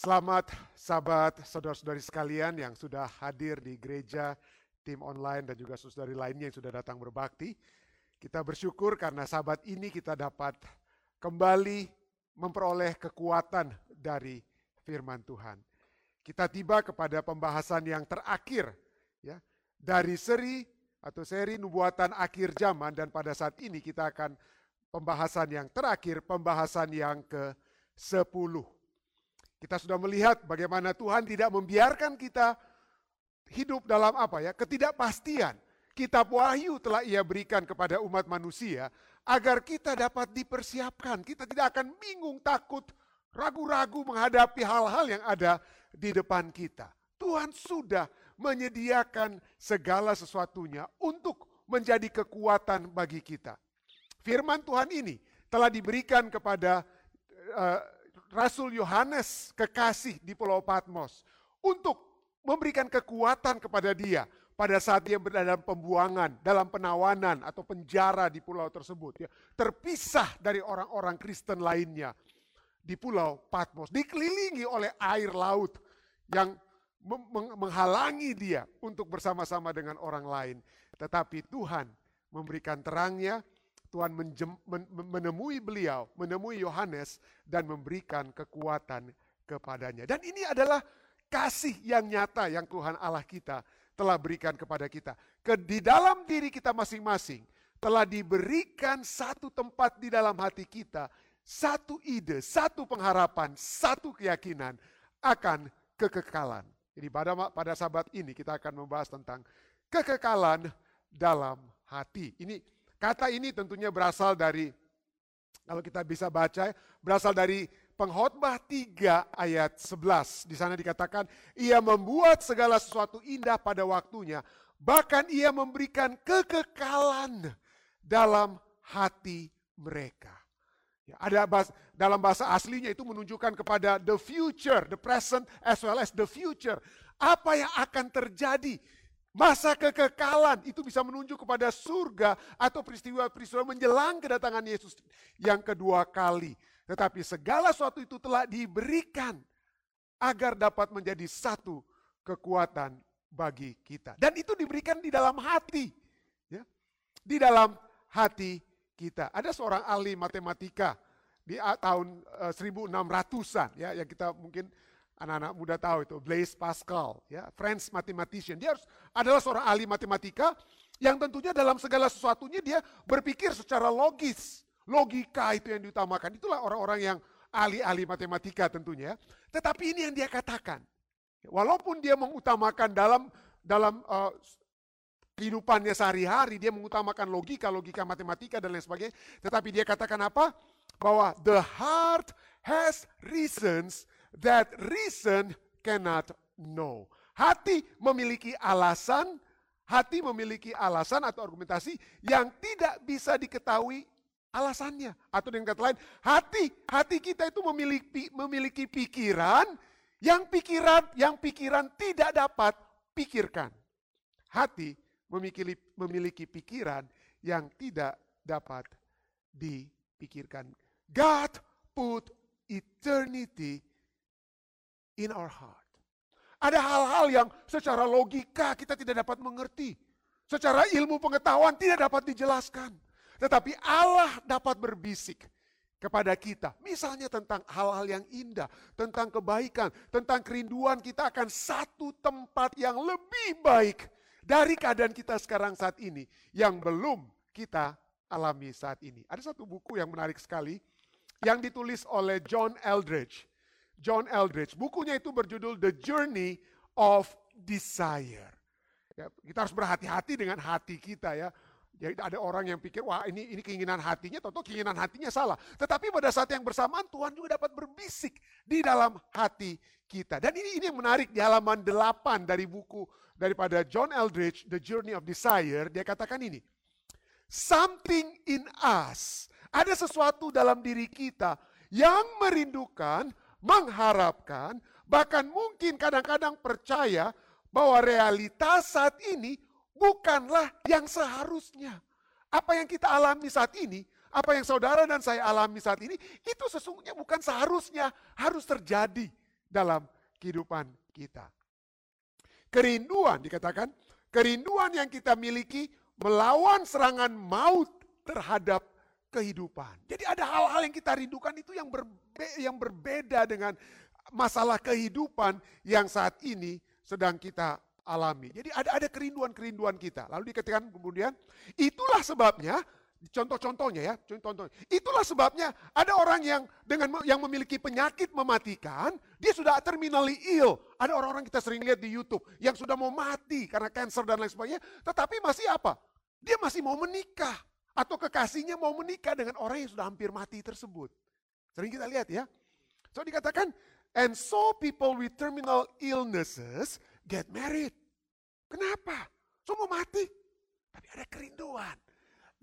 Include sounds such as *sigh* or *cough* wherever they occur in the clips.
Selamat sahabat saudara-saudari sekalian yang sudah hadir di gereja, tim online dan juga saudari lainnya yang sudah datang berbakti. Kita bersyukur karena sahabat ini kita dapat kembali memperoleh kekuatan dari firman Tuhan. Kita tiba kepada pembahasan yang terakhir ya dari seri atau seri nubuatan akhir zaman dan pada saat ini kita akan pembahasan yang terakhir, pembahasan yang ke-10 kita sudah melihat bagaimana Tuhan tidak membiarkan kita hidup dalam apa ya, ketidakpastian. Kitab Wahyu telah ia berikan kepada umat manusia agar kita dapat dipersiapkan. Kita tidak akan bingung, takut, ragu-ragu menghadapi hal-hal yang ada di depan kita. Tuhan sudah menyediakan segala sesuatunya untuk menjadi kekuatan bagi kita. Firman Tuhan ini telah diberikan kepada uh, Rasul Yohanes kekasih di Pulau Patmos untuk memberikan kekuatan kepada dia pada saat dia berada dalam pembuangan, dalam penawanan atau penjara di pulau tersebut. Ya, terpisah dari orang-orang Kristen lainnya di Pulau Patmos, dikelilingi oleh air laut yang menghalangi dia untuk bersama-sama dengan orang lain. Tetapi Tuhan memberikan terangnya, Tuhan menjem, men, menemui beliau, menemui Yohanes dan memberikan kekuatan kepadanya. Dan ini adalah kasih yang nyata yang Tuhan Allah kita telah berikan kepada kita. Ke di dalam diri kita masing-masing telah diberikan satu tempat di dalam hati kita, satu ide, satu pengharapan, satu keyakinan akan kekekalan. Jadi pada pada sahabat ini kita akan membahas tentang kekekalan dalam hati. Ini Kata ini tentunya berasal dari, kalau kita bisa baca, berasal dari pengkhotbah 3 ayat 11. Di sana dikatakan, ia membuat segala sesuatu indah pada waktunya, bahkan ia memberikan kekekalan dalam hati mereka. Ya, ada bahasa, dalam bahasa aslinya itu menunjukkan kepada the future, the present as well as the future. Apa yang akan terjadi Masa kekekalan itu bisa menunjuk kepada surga atau peristiwa-peristiwa menjelang kedatangan Yesus yang kedua kali. Tetapi segala sesuatu itu telah diberikan agar dapat menjadi satu kekuatan bagi kita. Dan itu diberikan di dalam hati. Ya. Di dalam hati kita. Ada seorang ahli matematika di tahun 1600-an eh, ya yang kita mungkin anak-anak muda tahu itu, Blaise Pascal, ya, French mathematician. Dia harus adalah seorang ahli matematika yang tentunya dalam segala sesuatunya dia berpikir secara logis. Logika itu yang diutamakan. Itulah orang-orang yang ahli-ahli matematika tentunya. Tetapi ini yang dia katakan. Walaupun dia mengutamakan dalam dalam uh, kehidupannya sehari-hari, dia mengutamakan logika, logika matematika dan lain sebagainya. Tetapi dia katakan apa? Bahwa the heart has reasons that reason cannot know. Hati memiliki alasan, hati memiliki alasan atau argumentasi yang tidak bisa diketahui alasannya. Atau dengan kata lain, hati hati kita itu memiliki memiliki pikiran yang pikiran yang pikiran tidak dapat pikirkan. Hati memiliki memiliki pikiran yang tidak dapat dipikirkan. God put eternity in our heart. Ada hal-hal yang secara logika kita tidak dapat mengerti. Secara ilmu pengetahuan tidak dapat dijelaskan. Tetapi Allah dapat berbisik kepada kita. Misalnya tentang hal-hal yang indah, tentang kebaikan, tentang kerinduan kita akan satu tempat yang lebih baik dari keadaan kita sekarang saat ini yang belum kita alami saat ini. Ada satu buku yang menarik sekali yang ditulis oleh John Eldridge. John Eldridge. Bukunya itu berjudul The Journey of Desire. Ya, kita harus berhati-hati dengan hati kita ya. Ya ada orang yang pikir wah ini ini keinginan hatinya, tentu keinginan hatinya salah. Tetapi pada saat yang bersamaan Tuhan juga dapat berbisik di dalam hati kita. Dan ini ini yang menarik di halaman 8 dari buku daripada John Eldridge The Journey of Desire, dia katakan ini. Something in us, ada sesuatu dalam diri kita yang merindukan mengharapkan, bahkan mungkin kadang-kadang percaya bahwa realitas saat ini bukanlah yang seharusnya. Apa yang kita alami saat ini, apa yang saudara dan saya alami saat ini, itu sesungguhnya bukan seharusnya harus terjadi dalam kehidupan kita. Kerinduan dikatakan, kerinduan yang kita miliki melawan serangan maut terhadap kehidupan. Jadi ada hal-hal yang kita rindukan itu yang, berbe yang berbeda dengan masalah kehidupan yang saat ini sedang kita alami. Jadi ada ada kerinduan-kerinduan kita. Lalu dikatakan kemudian, itulah sebabnya contoh-contohnya ya, contoh Itulah sebabnya ada orang yang dengan yang memiliki penyakit mematikan, dia sudah terminally ill. Ada orang-orang kita sering lihat di YouTube yang sudah mau mati karena cancer dan lain sebagainya, tetapi masih apa? Dia masih mau menikah atau kekasihnya mau menikah dengan orang yang sudah hampir mati tersebut. Sering kita lihat ya. So dikatakan, and so people with terminal illnesses get married. Kenapa? So mau mati. Tapi ada kerinduan.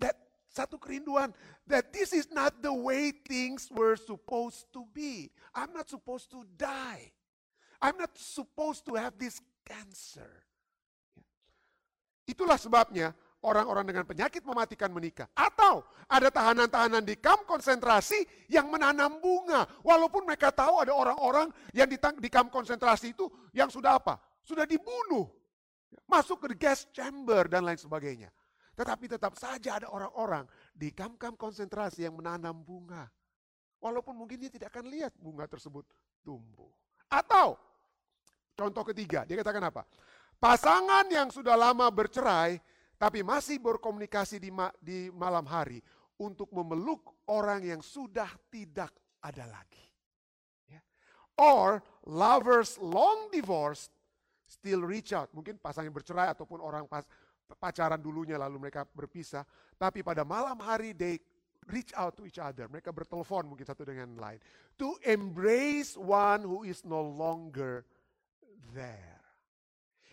That satu kerinduan that this is not the way things were supposed to be. I'm not supposed to die. I'm not supposed to have this cancer. Itulah sebabnya orang-orang dengan penyakit mematikan menikah. Atau ada tahanan-tahanan di kamp konsentrasi yang menanam bunga. Walaupun mereka tahu ada orang-orang yang di, di kamp konsentrasi itu yang sudah apa? Sudah dibunuh. Masuk ke gas chamber dan lain sebagainya. Tetapi tetap saja ada orang-orang di kamp-kamp konsentrasi yang menanam bunga. Walaupun mungkin dia tidak akan lihat bunga tersebut tumbuh. Atau contoh ketiga, dia katakan apa? Pasangan yang sudah lama bercerai tapi masih berkomunikasi di, ma di malam hari untuk memeluk orang yang sudah tidak ada lagi. Ya. Or lovers long divorced still reach out. Mungkin pasangan bercerai ataupun orang pas, pacaran dulunya lalu mereka berpisah. Tapi pada malam hari they reach out to each other. Mereka bertelepon mungkin satu dengan lain. To embrace one who is no longer there.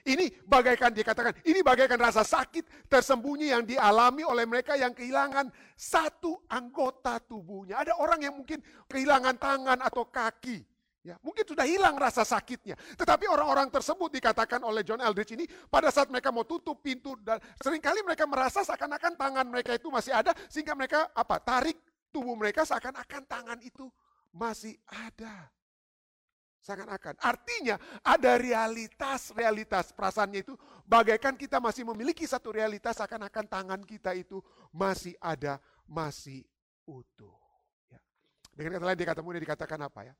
Ini bagaikan dikatakan, ini bagaikan rasa sakit tersembunyi yang dialami oleh mereka yang kehilangan satu anggota tubuhnya. Ada orang yang mungkin kehilangan tangan atau kaki. Ya, mungkin sudah hilang rasa sakitnya. Tetapi orang-orang tersebut dikatakan oleh John Eldridge ini pada saat mereka mau tutup pintu dan sering kali mereka merasa seakan-akan tangan mereka itu masih ada sehingga mereka apa? tarik tubuh mereka seakan-akan tangan itu masih ada. Sangat akan. Artinya ada realitas-realitas perasaannya itu bagaikan kita masih memiliki satu realitas akan-akan tangan kita itu masih ada, masih utuh. Ya. Dengan kata lain dia kata mudah dikatakan apa ya?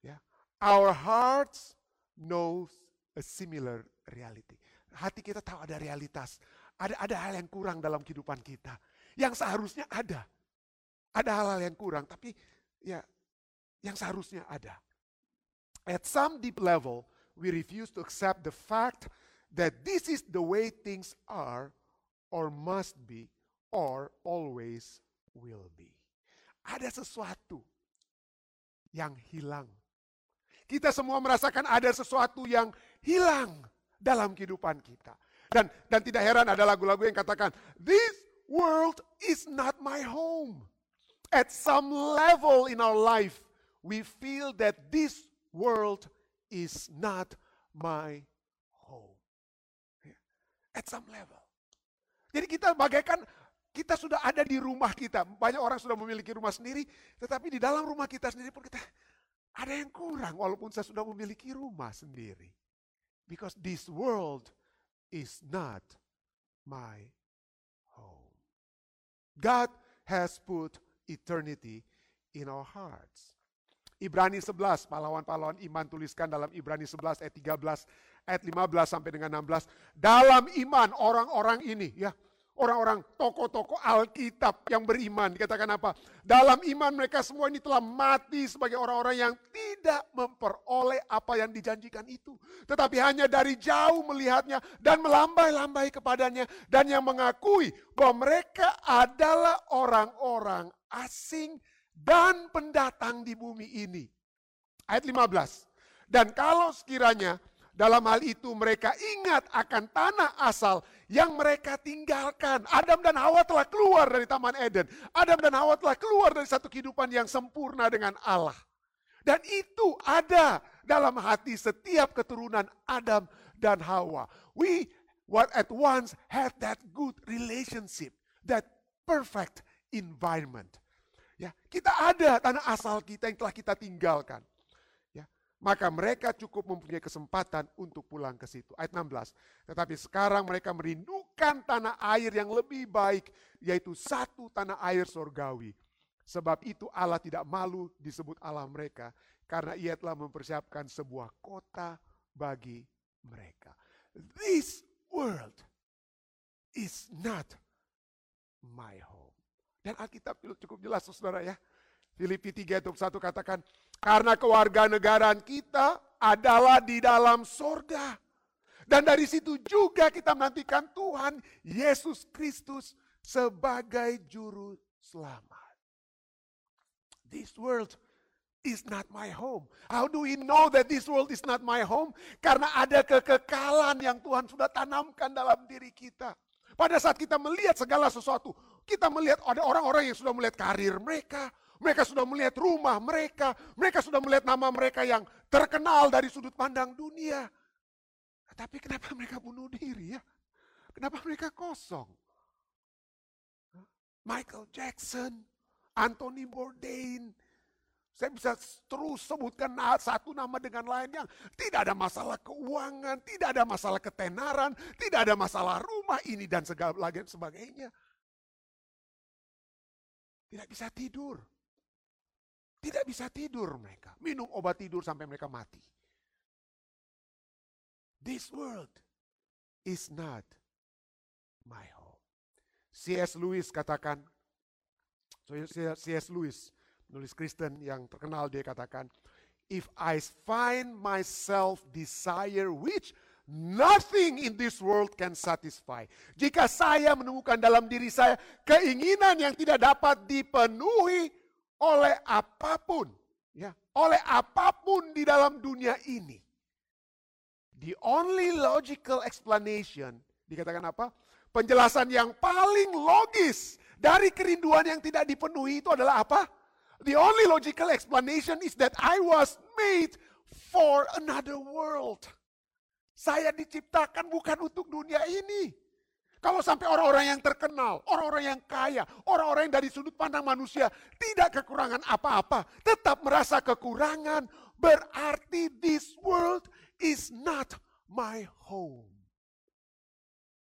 ya? Our hearts knows a similar reality. Hati kita tahu ada realitas. Ada ada hal yang kurang dalam kehidupan kita. Yang seharusnya ada. Ada hal-hal yang kurang, tapi ya yang seharusnya ada. At some deep level, we refuse to accept the fact that this is the way things are, or must be, or always will be. Ada sesuatu yang hilang. Kita semua merasakan ada sesuatu yang hilang dalam kehidupan kita. Dan dan tidak heran ada lagu-lagu yang katakan, this world is not my home. At some level in our life, we feel that this world is not my home. At some level. Jadi kita bagaikan kita sudah ada di rumah kita. Banyak orang sudah memiliki rumah sendiri, tetapi di dalam rumah kita sendiri pun kita ada yang kurang walaupun saya sudah memiliki rumah sendiri. Because this world is not my home. God has put eternity in our hearts. Ibrani 11, pahlawan-pahlawan iman tuliskan dalam Ibrani 11 ayat 13, ayat 15 sampai dengan 16. Dalam iman orang-orang ini ya, orang-orang tokoh-tokoh Alkitab yang beriman. Dikatakan apa? Dalam iman mereka semua ini telah mati sebagai orang-orang yang tidak memperoleh apa yang dijanjikan itu. Tetapi hanya dari jauh melihatnya dan melambai-lambai kepadanya. Dan yang mengakui bahwa mereka adalah orang-orang asing dan pendatang di bumi ini. Ayat 15. Dan kalau sekiranya dalam hal itu mereka ingat akan tanah asal yang mereka tinggalkan. Adam dan Hawa telah keluar dari Taman Eden. Adam dan Hawa telah keluar dari satu kehidupan yang sempurna dengan Allah. Dan itu ada dalam hati setiap keturunan Adam dan Hawa. We what at once had that good relationship, that perfect environment. Ya, kita ada tanah asal kita yang telah kita tinggalkan. Ya, maka mereka cukup mempunyai kesempatan untuk pulang ke situ. Ayat 16. Tetapi sekarang mereka merindukan tanah air yang lebih baik, yaitu satu tanah air sorgawi. Sebab itu Allah tidak malu disebut Allah mereka, karena ia telah mempersiapkan sebuah kota bagi mereka. This world is not my home. Dan Alkitab cukup jelas saudara ya. Filipi 3 ayat 21 katakan, karena kewarganegaraan kita adalah di dalam sorga. Dan dari situ juga kita menantikan Tuhan Yesus Kristus sebagai juru selamat. This world is not my home. How do we know that this world is not my home? Karena ada kekekalan yang Tuhan sudah tanamkan dalam diri kita. Pada saat kita melihat segala sesuatu, kita melihat ada orang-orang yang sudah melihat karir mereka, mereka sudah melihat rumah mereka. Mereka sudah melihat nama mereka yang terkenal dari sudut pandang dunia. Tapi kenapa mereka bunuh diri ya? Kenapa mereka kosong? Michael Jackson, Anthony Bourdain, saya bisa terus sebutkan satu nama dengan lainnya. Tidak ada masalah keuangan, tidak ada masalah ketenaran, tidak ada masalah rumah ini dan segala lagi sebagainya. Tidak bisa tidur. Tidak bisa tidur mereka. Minum obat tidur sampai mereka mati. This world is not my home. C.S. Lewis katakan, C.S. Lewis, penulis Kristen yang terkenal dia katakan, If I find myself desire which nothing in this world can satisfy. Jika saya menemukan dalam diri saya keinginan yang tidak dapat dipenuhi oleh apa pun, ya, oleh apa pun di dalam dunia ini. The only logical explanation dikatakan apa? Penjelasan yang paling logis dari kerinduan yang tidak dipenuhi itu adalah apa? The only logical explanation is that I was made for another world. Saya diciptakan bukan untuk dunia ini. Kalau sampai orang-orang yang terkenal, orang-orang yang kaya, orang-orang yang dari sudut pandang manusia tidak kekurangan apa-apa, tetap merasa kekurangan, berarti this world is not my home.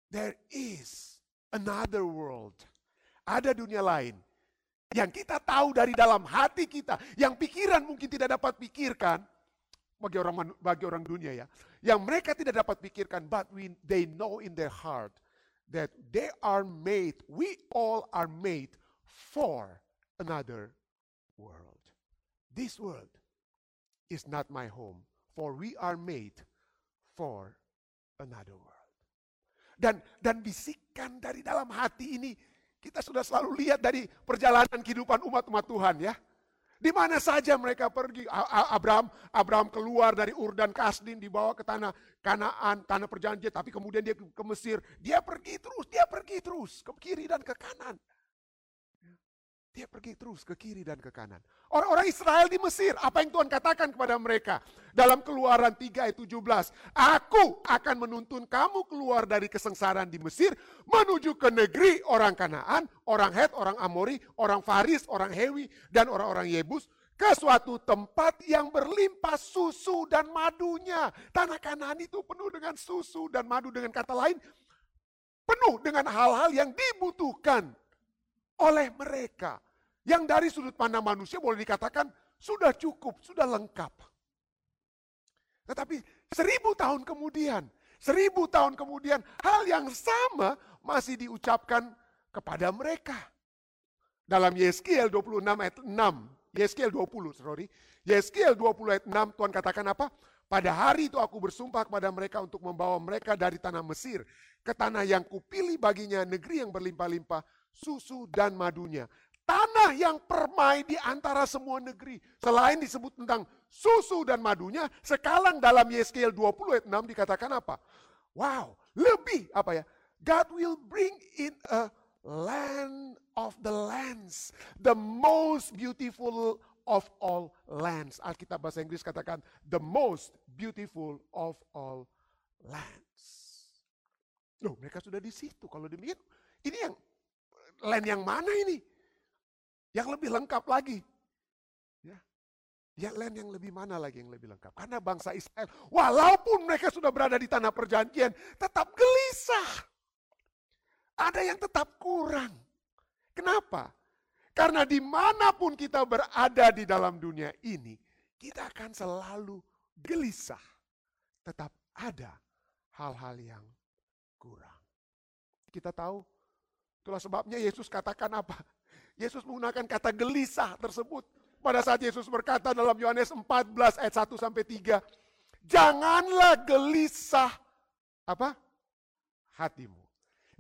There is another world. Ada dunia lain yang kita tahu dari dalam hati kita, yang pikiran mungkin tidak dapat pikirkan bagi orang bagi orang dunia ya, yang mereka tidak dapat pikirkan, but we, they know in their heart that they are made, we all are made for another world. This world is not my home, for we are made for another world. Dan dan bisikan dari dalam hati ini kita sudah selalu lihat dari perjalanan kehidupan umat-umat Tuhan ya. Di mana saja mereka pergi. Abraham Abraham keluar dari Ur dan Kasdin dibawa ke tanah Kanaan, tanah perjanjian, tapi kemudian dia ke Mesir. Dia pergi terus, dia pergi terus ke kiri dan ke kanan. Dia pergi terus ke kiri dan ke kanan. Orang-orang Israel di Mesir, apa yang Tuhan katakan kepada mereka? Dalam keluaran 3 ayat 17. Aku akan menuntun kamu keluar dari kesengsaraan di Mesir, menuju ke negeri orang Kanaan, orang Het, orang Amori, orang Faris, orang Hewi, dan orang-orang Yebus, ke suatu tempat yang berlimpah susu dan madunya. Tanah Kanaan itu penuh dengan susu dan madu dengan kata lain, penuh dengan hal-hal yang dibutuhkan oleh mereka. Yang dari sudut pandang manusia boleh dikatakan sudah cukup, sudah lengkap. Tetapi seribu tahun kemudian, seribu tahun kemudian hal yang sama masih diucapkan kepada mereka. Dalam Yeskiel 26 ayat 6, Yeskiel 20, sorry. Yeskiel 20 ayat 6 Tuhan katakan apa? Pada hari itu aku bersumpah kepada mereka untuk membawa mereka dari tanah Mesir ke tanah yang kupilih baginya negeri yang berlimpah-limpah susu dan madunya tanah yang permai di antara semua negeri. Selain disebut tentang susu dan madunya, sekarang dalam Yeskiel 20 ayat 6 dikatakan apa? Wow, lebih apa ya? God will bring in a land of the lands, the most beautiful of all lands. Alkitab bahasa Inggris katakan the most beautiful of all lands. Loh, mereka sudah di situ. Kalau demikian, ini yang land yang mana ini? Yang lebih lengkap lagi. Ya. Dia land yang lebih mana lagi yang lebih lengkap? Karena bangsa Israel, walaupun mereka sudah berada di tanah perjanjian, tetap gelisah. Ada yang tetap kurang. Kenapa? Karena di mana pun kita berada di dalam dunia ini, kita akan selalu gelisah. Tetap ada hal-hal yang kurang. Kita tahu, itulah sebabnya Yesus katakan apa? Yesus menggunakan kata gelisah tersebut pada saat Yesus berkata dalam Yohanes 14 ayat 1 sampai 3, janganlah gelisah apa? hatimu.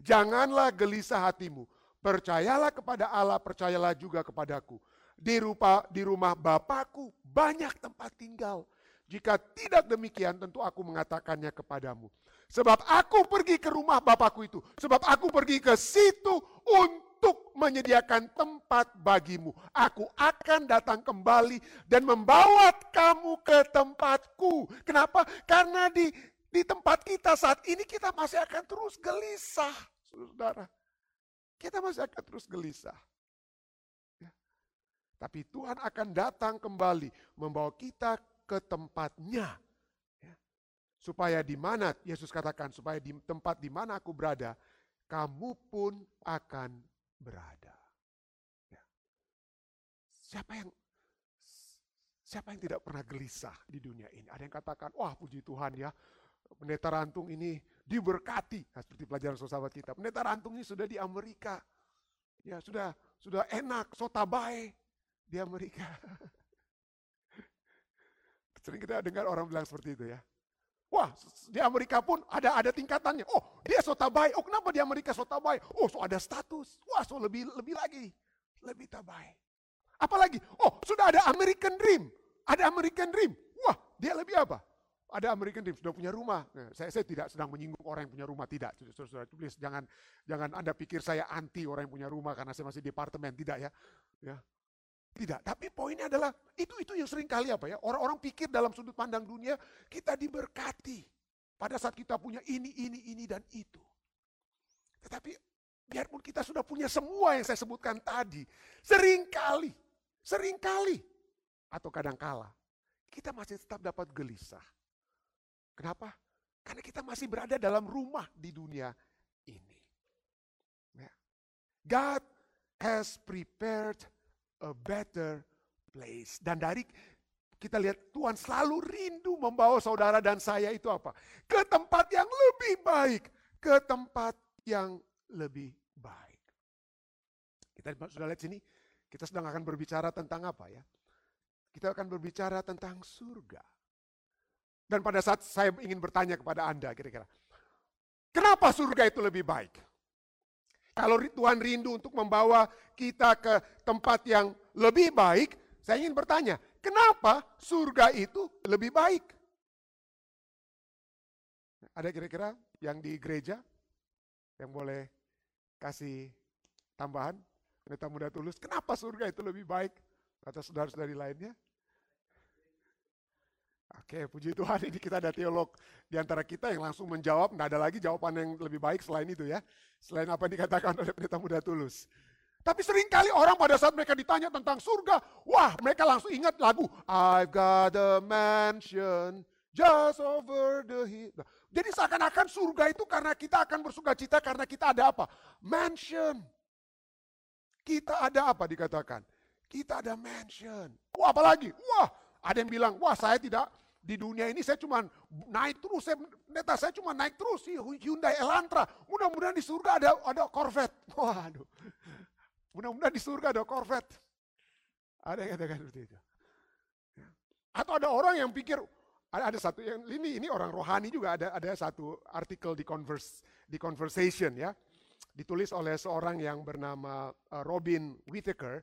Janganlah gelisah hatimu. Percayalah kepada Allah, percayalah juga kepadaku. Di, rupa, di rumah Bapakku banyak tempat tinggal. Jika tidak demikian tentu aku mengatakannya kepadamu. Sebab aku pergi ke rumah Bapakku itu. Sebab aku pergi ke situ untuk untuk menyediakan tempat bagimu. Aku akan datang kembali dan membawa kamu ke tempatku. Kenapa? Karena di di tempat kita saat ini kita masih akan terus gelisah, saudara. Kita masih akan terus gelisah. Ya. Tapi Tuhan akan datang kembali membawa kita ke tempatnya. Ya. Supaya di mana, Yesus katakan, supaya di tempat di mana aku berada, kamu pun akan berada. Ya. Siapa yang siapa yang tidak pernah gelisah di dunia ini? Ada yang katakan, wah puji Tuhan ya, pendeta rantung ini diberkati. Nah, seperti pelajaran sahabat kita. Pendeta rantung ini sudah di Amerika. Ya sudah sudah enak, sotabai di Amerika. *laughs* Sering kita dengar orang bilang seperti itu ya. Wah, di Amerika pun ada ada tingkatannya. Oh, dia sotabai. Oh, kenapa di Amerika sotabai? Oh, so ada status. Wah, so lebih lebih lagi. Lebih tabai. Apalagi? Oh, sudah ada American Dream. Ada American Dream. Wah, dia lebih apa? Ada American Dream, sudah punya rumah. Nah, saya, saya tidak sedang menyinggung orang yang punya rumah, tidak. Saudara, please jangan jangan Anda pikir saya anti orang yang punya rumah karena saya masih di apartemen, tidak ya. Ya, tidak, tapi poinnya adalah itu itu yang sering kali apa ya, orang-orang pikir dalam sudut pandang dunia kita diberkati pada saat kita punya ini, ini, ini dan itu. Tetapi biarpun kita sudah punya semua yang saya sebutkan tadi, sering kali, sering kali atau kadang kala kita masih tetap dapat gelisah. Kenapa? Karena kita masih berada dalam rumah di dunia ini. Ya. God has prepared a better place. Dan dari kita lihat Tuhan selalu rindu membawa saudara dan saya itu apa? Ke tempat yang lebih baik. Ke tempat yang lebih baik. Kita sudah lihat sini, kita sedang akan berbicara tentang apa ya? Kita akan berbicara tentang surga. Dan pada saat saya ingin bertanya kepada Anda kira-kira, kenapa surga itu lebih baik? Kalau Tuhan rindu untuk membawa kita ke tempat yang lebih baik, saya ingin bertanya, kenapa surga itu lebih baik? Ada kira-kira yang di gereja yang boleh kasih tambahan? Pendeta muda tulus, kenapa surga itu lebih baik? Kata saudara-saudari lainnya. Oke, puji Tuhan ini kita ada teolog di antara kita yang langsung menjawab, nggak ada lagi jawaban yang lebih baik selain itu ya. Selain apa yang dikatakan oleh pendeta muda tulus. Tapi sering kali orang pada saat mereka ditanya tentang surga, wah mereka langsung ingat lagu I've got a mansion just over the hill. Nah, jadi seakan-akan surga itu karena kita akan bersuka cita karena kita ada apa? Mansion. Kita ada apa dikatakan? Kita ada mansion. Wah apalagi? Wah ada yang bilang, wah saya tidak di dunia ini saya cuma naik terus, saya, neta saya cuma naik terus sih Hyundai Elantra. Mudah-mudahan di surga ada ada Corvette. *laughs* Waduh. Mudah-mudahan di surga ada Corvette. Ada yang katakan seperti itu. Ya. Atau ada orang yang pikir ada, ada satu yang ini ini orang rohani juga ada ada satu artikel di converse di conversation ya ditulis oleh seorang yang bernama uh, Robin Whittaker.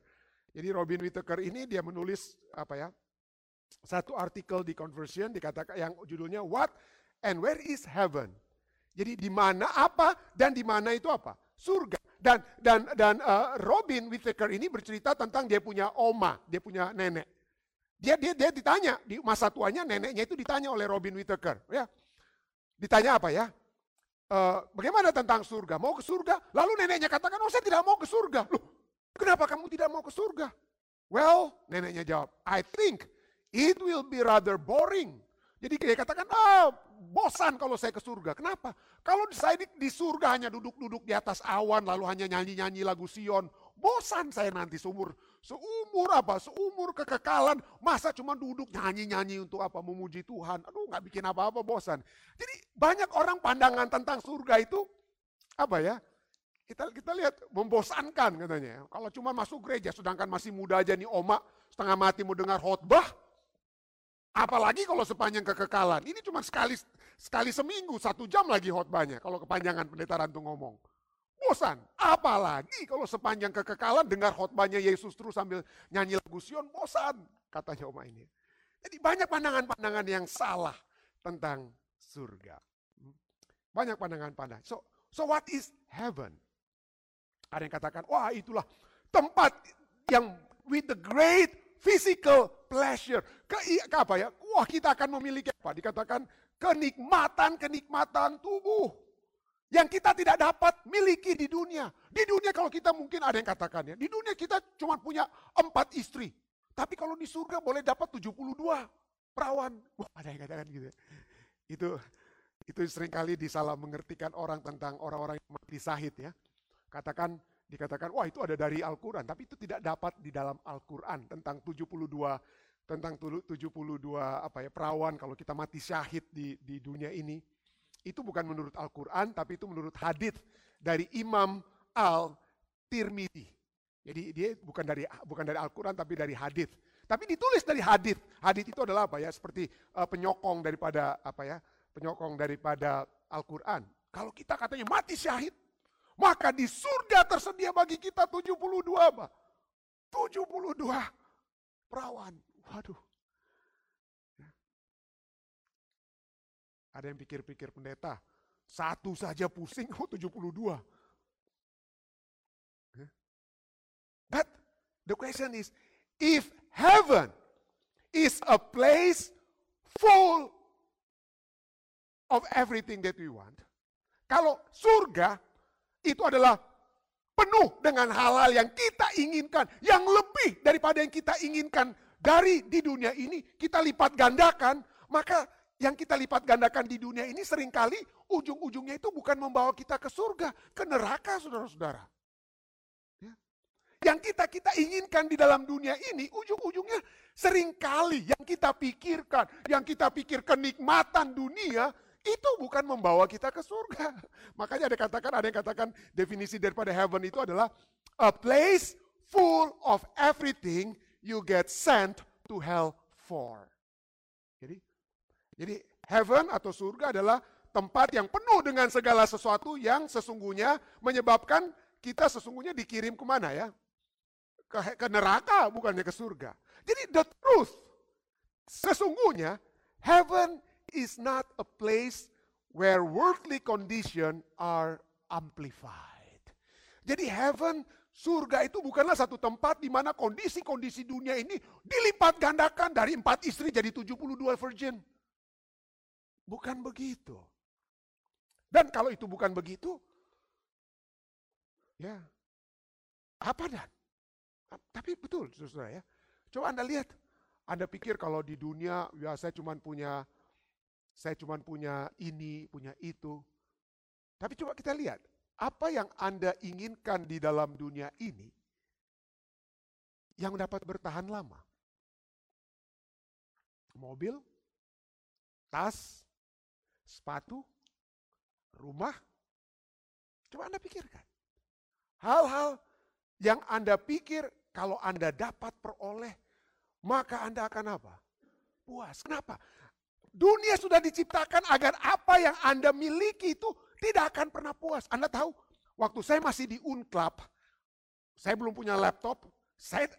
Jadi Robin Whittaker ini dia menulis apa ya satu artikel di Conversion dikatakan yang judulnya What and Where is Heaven? Jadi di mana apa dan di mana itu apa? Surga. Dan dan dan uh, Robin Whittaker ini bercerita tentang dia punya oma, dia punya nenek. Dia dia dia ditanya di masa tuanya neneknya itu ditanya oleh Robin Whittaker, ya. Ditanya apa ya? Uh, bagaimana tentang surga? Mau ke surga? Lalu neneknya katakan, oh saya tidak mau ke surga. Loh, kenapa kamu tidak mau ke surga? Well, neneknya jawab, I think it will be rather boring. Jadi dia katakan, ah bosan kalau saya ke surga. Kenapa? Kalau saya di, di surga hanya duduk-duduk di atas awan, lalu hanya nyanyi-nyanyi lagu Sion. Bosan saya nanti seumur, seumur apa? Seumur kekekalan. Masa cuma duduk nyanyi-nyanyi untuk apa? Memuji Tuhan. Aduh nggak bikin apa-apa bosan. Jadi banyak orang pandangan tentang surga itu, apa ya? Kita kita lihat membosankan katanya. Kalau cuma masuk gereja, sedangkan masih muda aja nih oma, setengah mati mau dengar khotbah, Apalagi kalau sepanjang kekekalan. Ini cuma sekali sekali seminggu, satu jam lagi khotbahnya. Kalau kepanjangan pendeta Rantu ngomong. Bosan. Apalagi kalau sepanjang kekekalan dengar khotbahnya Yesus terus sambil nyanyi lagu Sion, bosan. Katanya Oma ini. Jadi banyak pandangan-pandangan yang salah tentang surga. Banyak pandangan-pandangan. So, so what is heaven? Ada yang katakan, wah itulah tempat yang with the great physical pleasure. Ke, ke apa ya? Wah kita akan memiliki apa? Dikatakan kenikmatan-kenikmatan tubuh. Yang kita tidak dapat miliki di dunia. Di dunia kalau kita mungkin ada yang katakan ya. Di dunia kita cuma punya empat istri. Tapi kalau di surga boleh dapat 72 perawan. Wah ada yang katakan gitu. Ya. Itu itu sering kali disalah mengertikan orang tentang orang-orang yang mati sahid ya. Katakan dikatakan wah itu ada dari Al-Qur'an, tapi itu tidak dapat di dalam Al-Qur'an tentang 72 tentang 72 apa ya perawan kalau kita mati syahid di di dunia ini. Itu bukan menurut Al-Qur'an tapi itu menurut hadis dari Imam Al-Tirmidzi. Jadi dia bukan dari bukan dari Al-Qur'an tapi dari hadis. Tapi ditulis dari hadis. Hadis itu adalah apa ya? Seperti uh, penyokong daripada apa ya? Penyokong daripada Al-Qur'an. Kalau kita katanya mati syahid, maka di surga tersedia bagi kita 72 apa? 72 perawan. Waduh. Ya. Ada yang pikir-pikir pendeta, satu saja pusing, oh 72. Ya. But the question is, if heaven is a place full of everything that we want, kalau surga itu adalah penuh dengan hal-hal yang kita inginkan, yang lebih daripada yang kita inginkan dari di dunia ini, kita lipat gandakan, maka yang kita lipat gandakan di dunia ini sering kali ujung-ujungnya itu bukan membawa kita ke surga, ke neraka saudara-saudara. Ya. Yang kita kita inginkan di dalam dunia ini, ujung-ujungnya sering kali yang kita pikirkan, yang kita pikir kenikmatan dunia, itu bukan membawa kita ke surga. *laughs* Makanya ada katakan, ada yang katakan definisi daripada heaven itu adalah a place full of everything you get sent to hell for. Jadi, jadi heaven atau surga adalah tempat yang penuh dengan segala sesuatu yang sesungguhnya menyebabkan kita sesungguhnya dikirim ke mana ya? Ke, ke neraka bukannya ke surga. Jadi the truth, sesungguhnya heaven is not a place where worldly condition are amplified. Jadi heaven, surga itu bukanlah satu tempat di mana kondisi-kondisi dunia ini dilipat gandakan dari empat istri jadi 72 virgin. Bukan begitu. Dan kalau itu bukan begitu, ya apa dan? Tapi betul, saudara ya. Coba Anda lihat, Anda pikir kalau di dunia ya saya cuma punya saya cuma punya ini, punya itu. Tapi coba kita lihat, apa yang Anda inginkan di dalam dunia ini yang dapat bertahan lama? Mobil, tas, sepatu, rumah. Coba Anda pikirkan. Hal-hal yang Anda pikir kalau Anda dapat peroleh, maka Anda akan apa? Puas. Kenapa? Dunia sudah diciptakan agar apa yang Anda miliki itu tidak akan pernah puas. Anda tahu, waktu saya masih di Unclub, saya belum punya laptop, saya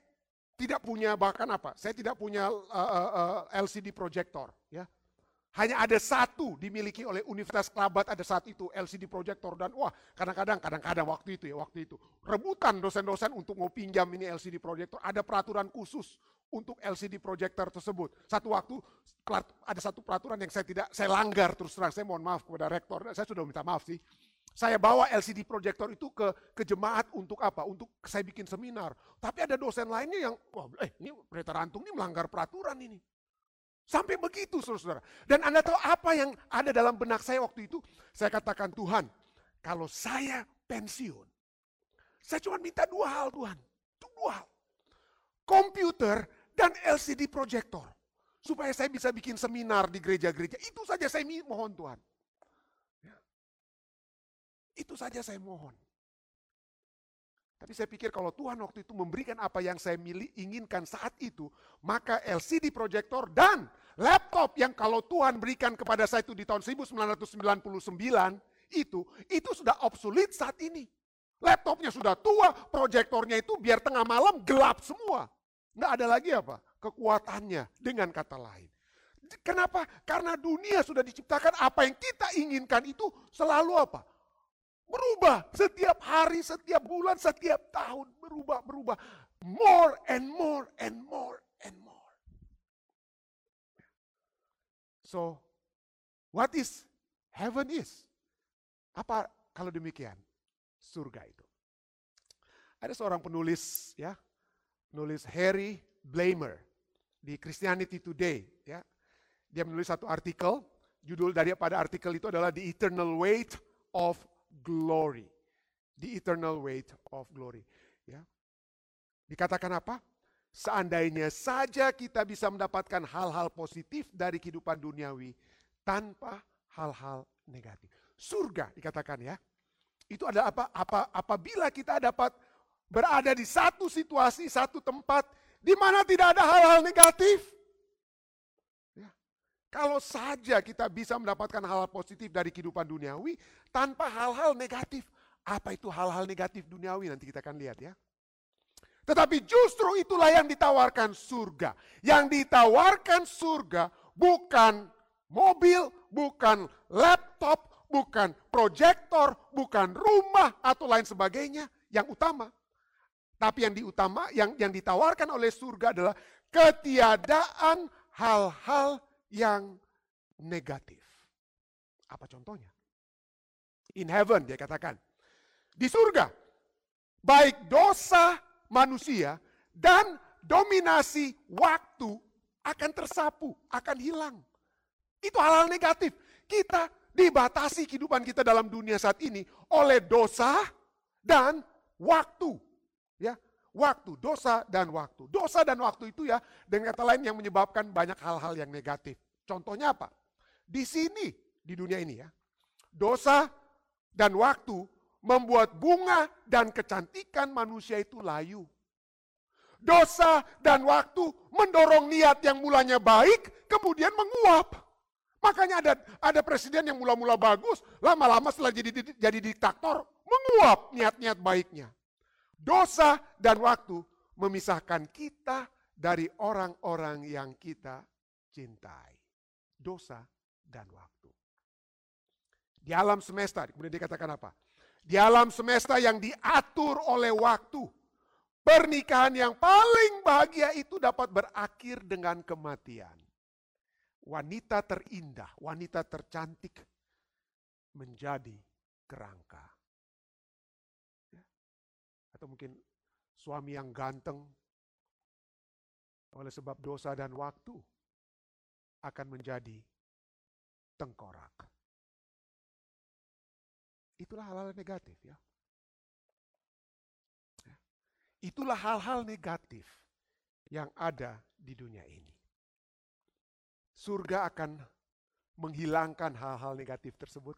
tidak punya bahkan apa, saya tidak punya uh, uh, uh, LCD projector. Ya. Hanya ada satu dimiliki oleh Universitas Kelabat ada saat itu LCD projector dan wah kadang-kadang kadang-kadang waktu itu ya waktu itu rebutan dosen-dosen untuk mau pinjam ini LCD projector ada peraturan khusus untuk LCD projector tersebut. Satu waktu ada satu peraturan yang saya tidak saya langgar terus terang saya mohon maaf kepada rektor. Saya sudah minta maaf sih. Saya bawa LCD projector itu ke ke jemaat untuk apa? Untuk saya bikin seminar. Tapi ada dosen lainnya yang wah eh ini pendeta Rantung ini melanggar peraturan ini. Sampai begitu saudara-saudara. Dan Anda tahu apa yang ada dalam benak saya waktu itu? Saya katakan Tuhan, kalau saya pensiun, saya cuma minta dua hal Tuhan. Dua hal. Komputer dan LCD projector. Supaya saya bisa bikin seminar di gereja-gereja. Itu saja saya mohon Tuhan. Ya. Itu saja saya mohon. Tapi saya pikir kalau Tuhan waktu itu memberikan apa yang saya milih, inginkan saat itu, maka LCD projector dan laptop yang kalau Tuhan berikan kepada saya itu di tahun 1999 itu, itu sudah obsolete saat ini. Laptopnya sudah tua, proyektornya itu biar tengah malam gelap semua. Nggak ada lagi apa? Kekuatannya dengan kata lain. Kenapa? Karena dunia sudah diciptakan apa yang kita inginkan itu selalu apa? Berubah setiap hari, setiap bulan, setiap tahun. Berubah, berubah. More and more and more and more. So, what is heaven is? Apa kalau demikian? Surga itu. Ada seorang penulis ya, penulis Harry Blamer di Christianity Today ya. Dia menulis satu artikel, judul daripada artikel itu adalah The Eternal Weight of glory. The eternal weight of glory. Ya. Dikatakan apa? Seandainya saja kita bisa mendapatkan hal-hal positif dari kehidupan duniawi tanpa hal-hal negatif. Surga dikatakan ya. Itu adalah apa? apa apabila kita dapat berada di satu situasi, satu tempat di mana tidak ada hal-hal negatif. Kalau saja kita bisa mendapatkan hal-hal positif dari kehidupan duniawi tanpa hal-hal negatif. Apa itu hal-hal negatif duniawi nanti kita akan lihat ya. Tetapi justru itulah yang ditawarkan surga. Yang ditawarkan surga bukan mobil, bukan laptop, bukan proyektor, bukan rumah atau lain sebagainya yang utama. Tapi yang diutama yang yang ditawarkan oleh surga adalah ketiadaan hal-hal yang negatif. Apa contohnya? In heaven dia katakan. Di surga. Baik dosa manusia dan dominasi waktu akan tersapu, akan hilang. Itu hal-hal negatif. Kita dibatasi kehidupan kita dalam dunia saat ini oleh dosa dan waktu. Ya, waktu, dosa dan waktu. Dosa dan waktu itu ya dengan kata lain yang menyebabkan banyak hal-hal yang negatif. Contohnya apa? Di sini, di dunia ini ya. Dosa dan waktu membuat bunga dan kecantikan manusia itu layu. Dosa dan waktu mendorong niat yang mulanya baik kemudian menguap. Makanya ada ada presiden yang mula-mula bagus, lama-lama setelah jadi jadi diktator menguap niat-niat baiknya. Dosa dan waktu memisahkan kita dari orang-orang yang kita cintai. Dosa dan waktu. Di alam semesta, kemudian dikatakan apa? Di alam semesta yang diatur oleh waktu. Pernikahan yang paling bahagia itu dapat berakhir dengan kematian. Wanita terindah, wanita tercantik menjadi kerangka atau mungkin suami yang ganteng oleh sebab dosa dan waktu akan menjadi tengkorak. Itulah hal-hal negatif ya. ya. Itulah hal-hal negatif yang ada di dunia ini. Surga akan menghilangkan hal-hal negatif tersebut.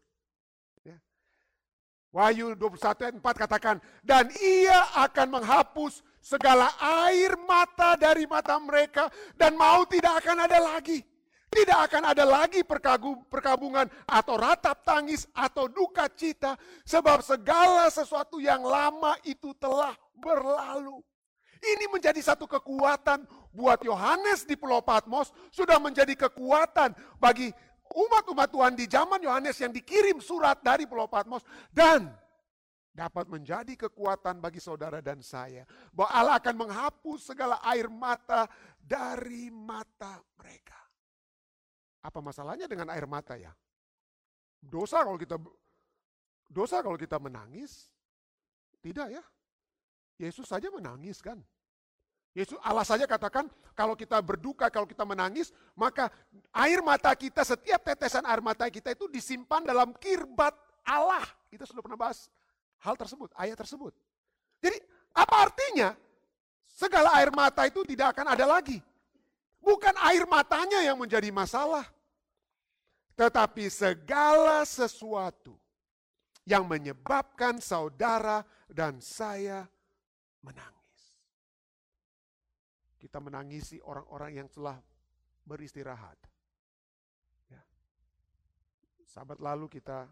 Wahyu 21 ayat 4 katakan, dan ia akan menghapus segala air mata dari mata mereka dan mau tidak akan ada lagi. Tidak akan ada lagi perkabungan atau ratap tangis atau duka cita sebab segala sesuatu yang lama itu telah berlalu. Ini menjadi satu kekuatan buat Yohanes di Pulau Patmos, sudah menjadi kekuatan bagi umat-umat Tuhan di zaman Yohanes yang dikirim surat dari Pulau Patmos dan dapat menjadi kekuatan bagi saudara dan saya bahwa Allah akan menghapus segala air mata dari mata mereka. Apa masalahnya dengan air mata ya? Dosa kalau kita dosa kalau kita menangis? Tidak ya. Yesus saja menangis kan. Yesus Allah saja katakan kalau kita berduka, kalau kita menangis, maka air mata kita, setiap tetesan air mata kita itu disimpan dalam kirbat Allah. Kita sudah pernah bahas hal tersebut, ayat tersebut. Jadi apa artinya? Segala air mata itu tidak akan ada lagi. Bukan air matanya yang menjadi masalah. Tetapi segala sesuatu yang menyebabkan saudara dan saya menangis. Kita menangisi orang-orang yang telah beristirahat. Ya. Sahabat lalu kita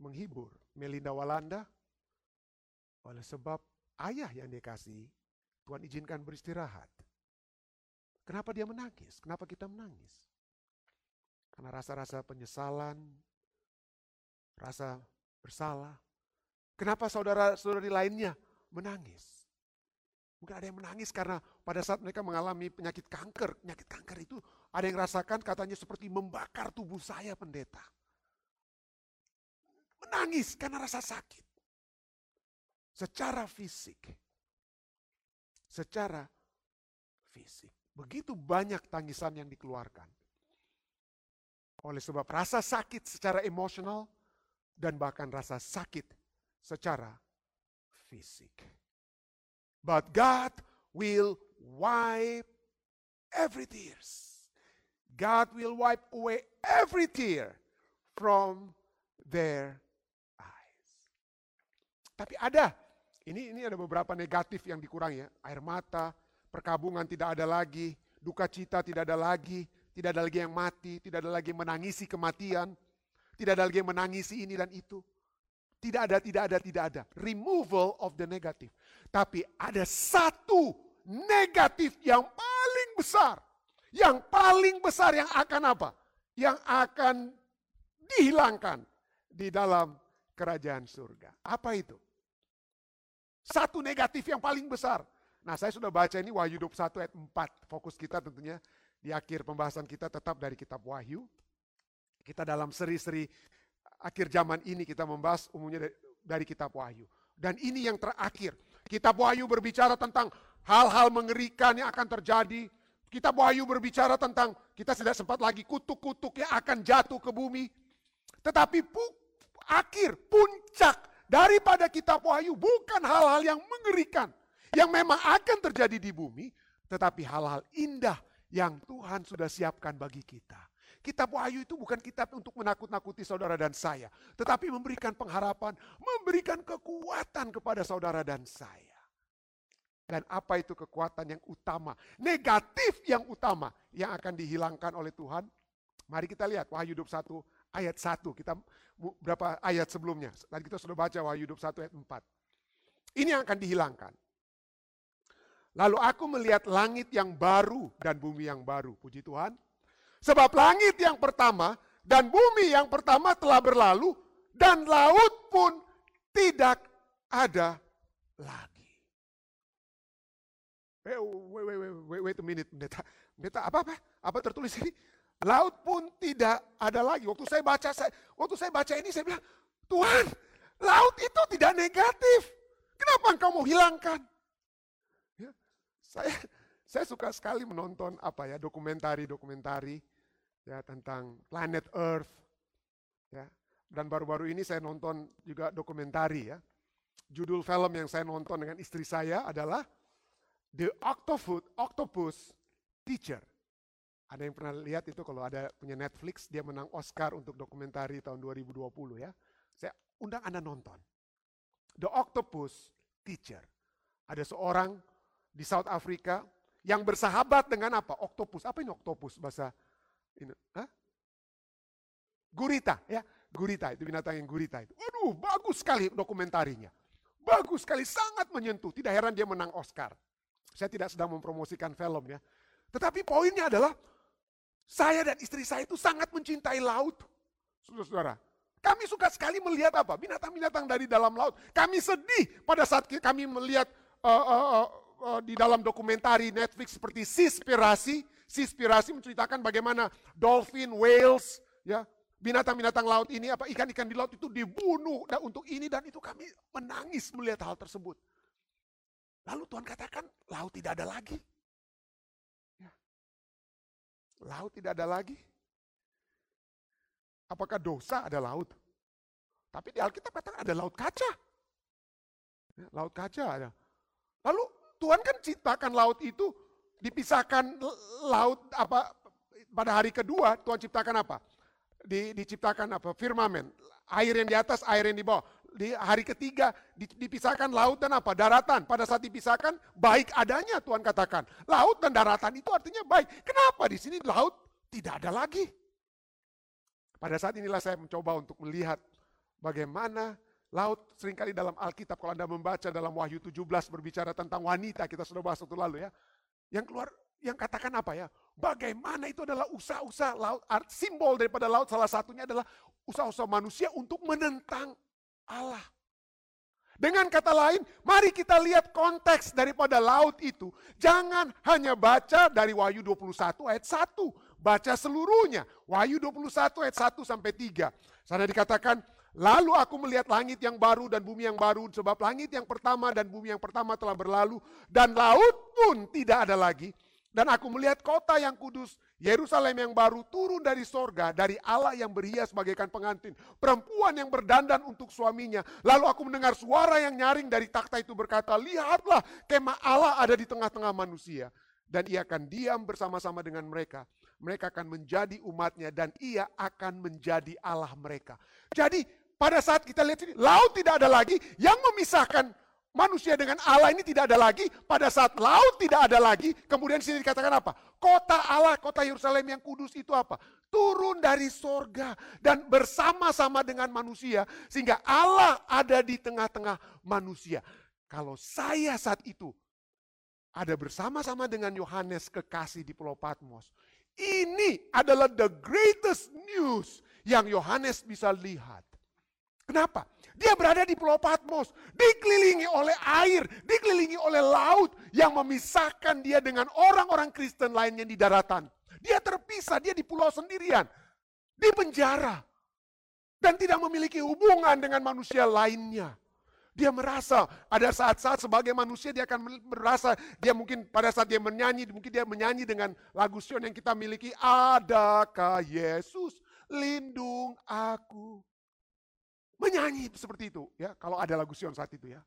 menghibur Melinda Walanda oleh sebab ayah yang dikasih Tuhan izinkan beristirahat. Kenapa dia menangis? Kenapa kita menangis? Karena rasa-rasa penyesalan, rasa bersalah. Kenapa saudara-saudari lainnya menangis? Mungkin ada yang menangis karena pada saat mereka mengalami penyakit kanker, penyakit kanker itu ada yang rasakan katanya seperti membakar tubuh saya pendeta. Menangis karena rasa sakit. Secara fisik. Secara fisik. Begitu banyak tangisan yang dikeluarkan. Oleh sebab rasa sakit secara emosional dan bahkan rasa sakit secara fisik. But God will wipe every tears. God will wipe away every tear from their eyes. Tapi ada, ini ini ada beberapa negatif yang dikurangi ya. Air mata, perkabungan tidak ada lagi, duka cita tidak ada lagi, tidak ada lagi yang mati, tidak ada lagi yang menangisi kematian, tidak ada lagi yang menangisi ini dan itu. Tidak ada, tidak ada, tidak ada. Removal of the negative. Tapi ada satu negatif yang paling besar. Yang paling besar yang akan apa? Yang akan dihilangkan di dalam kerajaan surga. Apa itu? Satu negatif yang paling besar. Nah saya sudah baca ini Wahyu 21 ayat 4. Fokus kita tentunya di akhir pembahasan kita tetap dari kitab Wahyu. Kita dalam seri-seri akhir zaman ini kita membahas umumnya dari, kitab Wahyu. Dan ini yang terakhir. Kitab Wahyu berbicara tentang hal-hal mengerikan yang akan terjadi. Kitab Wahyu berbicara tentang kita tidak sempat lagi kutuk-kutuk yang akan jatuh ke bumi. Tetapi pu, akhir, puncak daripada kitab Wahyu bukan hal-hal yang mengerikan. Yang memang akan terjadi di bumi. Tetapi hal-hal indah yang Tuhan sudah siapkan bagi kita. Kitab Wahyu itu bukan kitab untuk menakut-nakuti saudara dan saya, tetapi memberikan pengharapan, memberikan kekuatan kepada saudara dan saya. Dan apa itu kekuatan yang utama? Negatif yang utama yang akan dihilangkan oleh Tuhan. Mari kita lihat Wahyu 21 ayat 1. Kita berapa ayat sebelumnya? Tadi kita sudah baca Wahyu 21 ayat 4. Ini yang akan dihilangkan. Lalu aku melihat langit yang baru dan bumi yang baru. Puji Tuhan. Sebab langit yang pertama dan bumi yang pertama telah berlalu dan laut pun tidak ada lagi. Wait, wait, wait, wait, wait a minute, pendeta. Pendeta, apa apa? Tertulis ini? Laut pun tidak ada lagi. Waktu saya baca, saya, waktu saya baca ini saya bilang, Tuhan, laut itu tidak negatif. Kenapa engkau mau hilangkan? Saya saya suka sekali menonton apa ya dokumentari-dokumentari ya tentang planet Earth ya. Dan baru-baru ini saya nonton juga dokumentari ya. Judul film yang saya nonton dengan istri saya adalah The Octopus Octopus Teacher. Ada yang pernah lihat itu kalau ada punya Netflix dia menang Oscar untuk dokumentari tahun 2020 ya. Saya undang Anda nonton. The Octopus Teacher. Ada seorang di South Africa yang bersahabat dengan apa? Oktopus. Apa ini oktopus bahasa ini? Hah? Gurita ya, gurita itu binatang yang gurita itu. Waduh, bagus sekali dokumentarinya. Bagus sekali, sangat menyentuh. Tidak heran dia menang Oscar. Saya tidak sedang mempromosikan film ya. Tetapi poinnya adalah saya dan istri saya itu sangat mencintai laut. Saudara-saudara, kami suka sekali melihat apa? Binatang-binatang dari dalam laut. Kami sedih pada saat kami melihat uh, uh, uh, uh, di dalam dokumentari Netflix seperti Sispirasi. Sispirasi menceritakan bagaimana dolphin, whales, ya binatang-binatang laut ini, apa ikan-ikan di laut itu dibunuh dan untuk ini dan itu kami menangis melihat hal tersebut. Lalu Tuhan katakan, laut tidak ada lagi. Ya. Laut tidak ada lagi. Apakah dosa ada laut? Tapi di Alkitab katakan ada laut kaca. Ya, laut kaca ada. Lalu Tuhan kan ciptakan laut itu dipisahkan laut apa pada hari kedua Tuhan ciptakan apa? Di, diciptakan apa? Firmamen. Air yang di atas, air yang di bawah di hari ketiga dipisahkan laut dan apa? Daratan. Pada saat dipisahkan baik adanya Tuhan katakan. Laut dan daratan itu artinya baik. Kenapa di sini laut tidak ada lagi? Pada saat inilah saya mencoba untuk melihat bagaimana laut sering kali dalam Alkitab kalau Anda membaca dalam Wahyu 17 berbicara tentang wanita kita sudah bahas waktu lalu ya. Yang keluar yang katakan apa ya? Bagaimana itu adalah usaha-usaha laut, simbol daripada laut salah satunya adalah usaha-usaha manusia untuk menentang Allah. Dengan kata lain, mari kita lihat konteks daripada laut itu. Jangan hanya baca dari Wahyu 21 ayat 1. Baca seluruhnya. Wahyu 21 ayat 1 sampai 3. Sana dikatakan, Lalu aku melihat langit yang baru dan bumi yang baru, sebab langit yang pertama dan bumi yang pertama telah berlalu, dan laut pun tidak ada lagi. Dan aku melihat kota yang kudus, Yerusalem yang baru turun dari sorga, dari Allah yang berhias bagaikan pengantin. Perempuan yang berdandan untuk suaminya. Lalu aku mendengar suara yang nyaring dari takhta itu berkata, Lihatlah kemah Allah ada di tengah-tengah manusia. Dan ia akan diam bersama-sama dengan mereka. Mereka akan menjadi umatnya dan ia akan menjadi Allah mereka. Jadi pada saat kita lihat ini, laut tidak ada lagi yang memisahkan manusia dengan Allah ini tidak ada lagi. Pada saat laut tidak ada lagi, kemudian sini dikatakan apa? Kota Allah, kota Yerusalem yang kudus itu apa? Turun dari sorga dan bersama-sama dengan manusia. Sehingga Allah ada di tengah-tengah manusia. Kalau saya saat itu ada bersama-sama dengan Yohanes kekasih di Pulau Patmos. Ini adalah the greatest news yang Yohanes bisa lihat. Kenapa? Dia berada di Pulau Patmos, dikelilingi oleh air, dikelilingi oleh laut yang memisahkan dia dengan orang-orang Kristen lainnya di daratan. Dia terpisah, dia di pulau sendirian, di penjara, dan tidak memiliki hubungan dengan manusia lainnya. Dia merasa ada saat-saat sebagai manusia dia akan merasa dia mungkin pada saat dia menyanyi mungkin dia menyanyi dengan lagu Sion yang kita miliki adakah Yesus lindung aku Menyanyi seperti itu ya, kalau ada lagu Sion saat itu ya.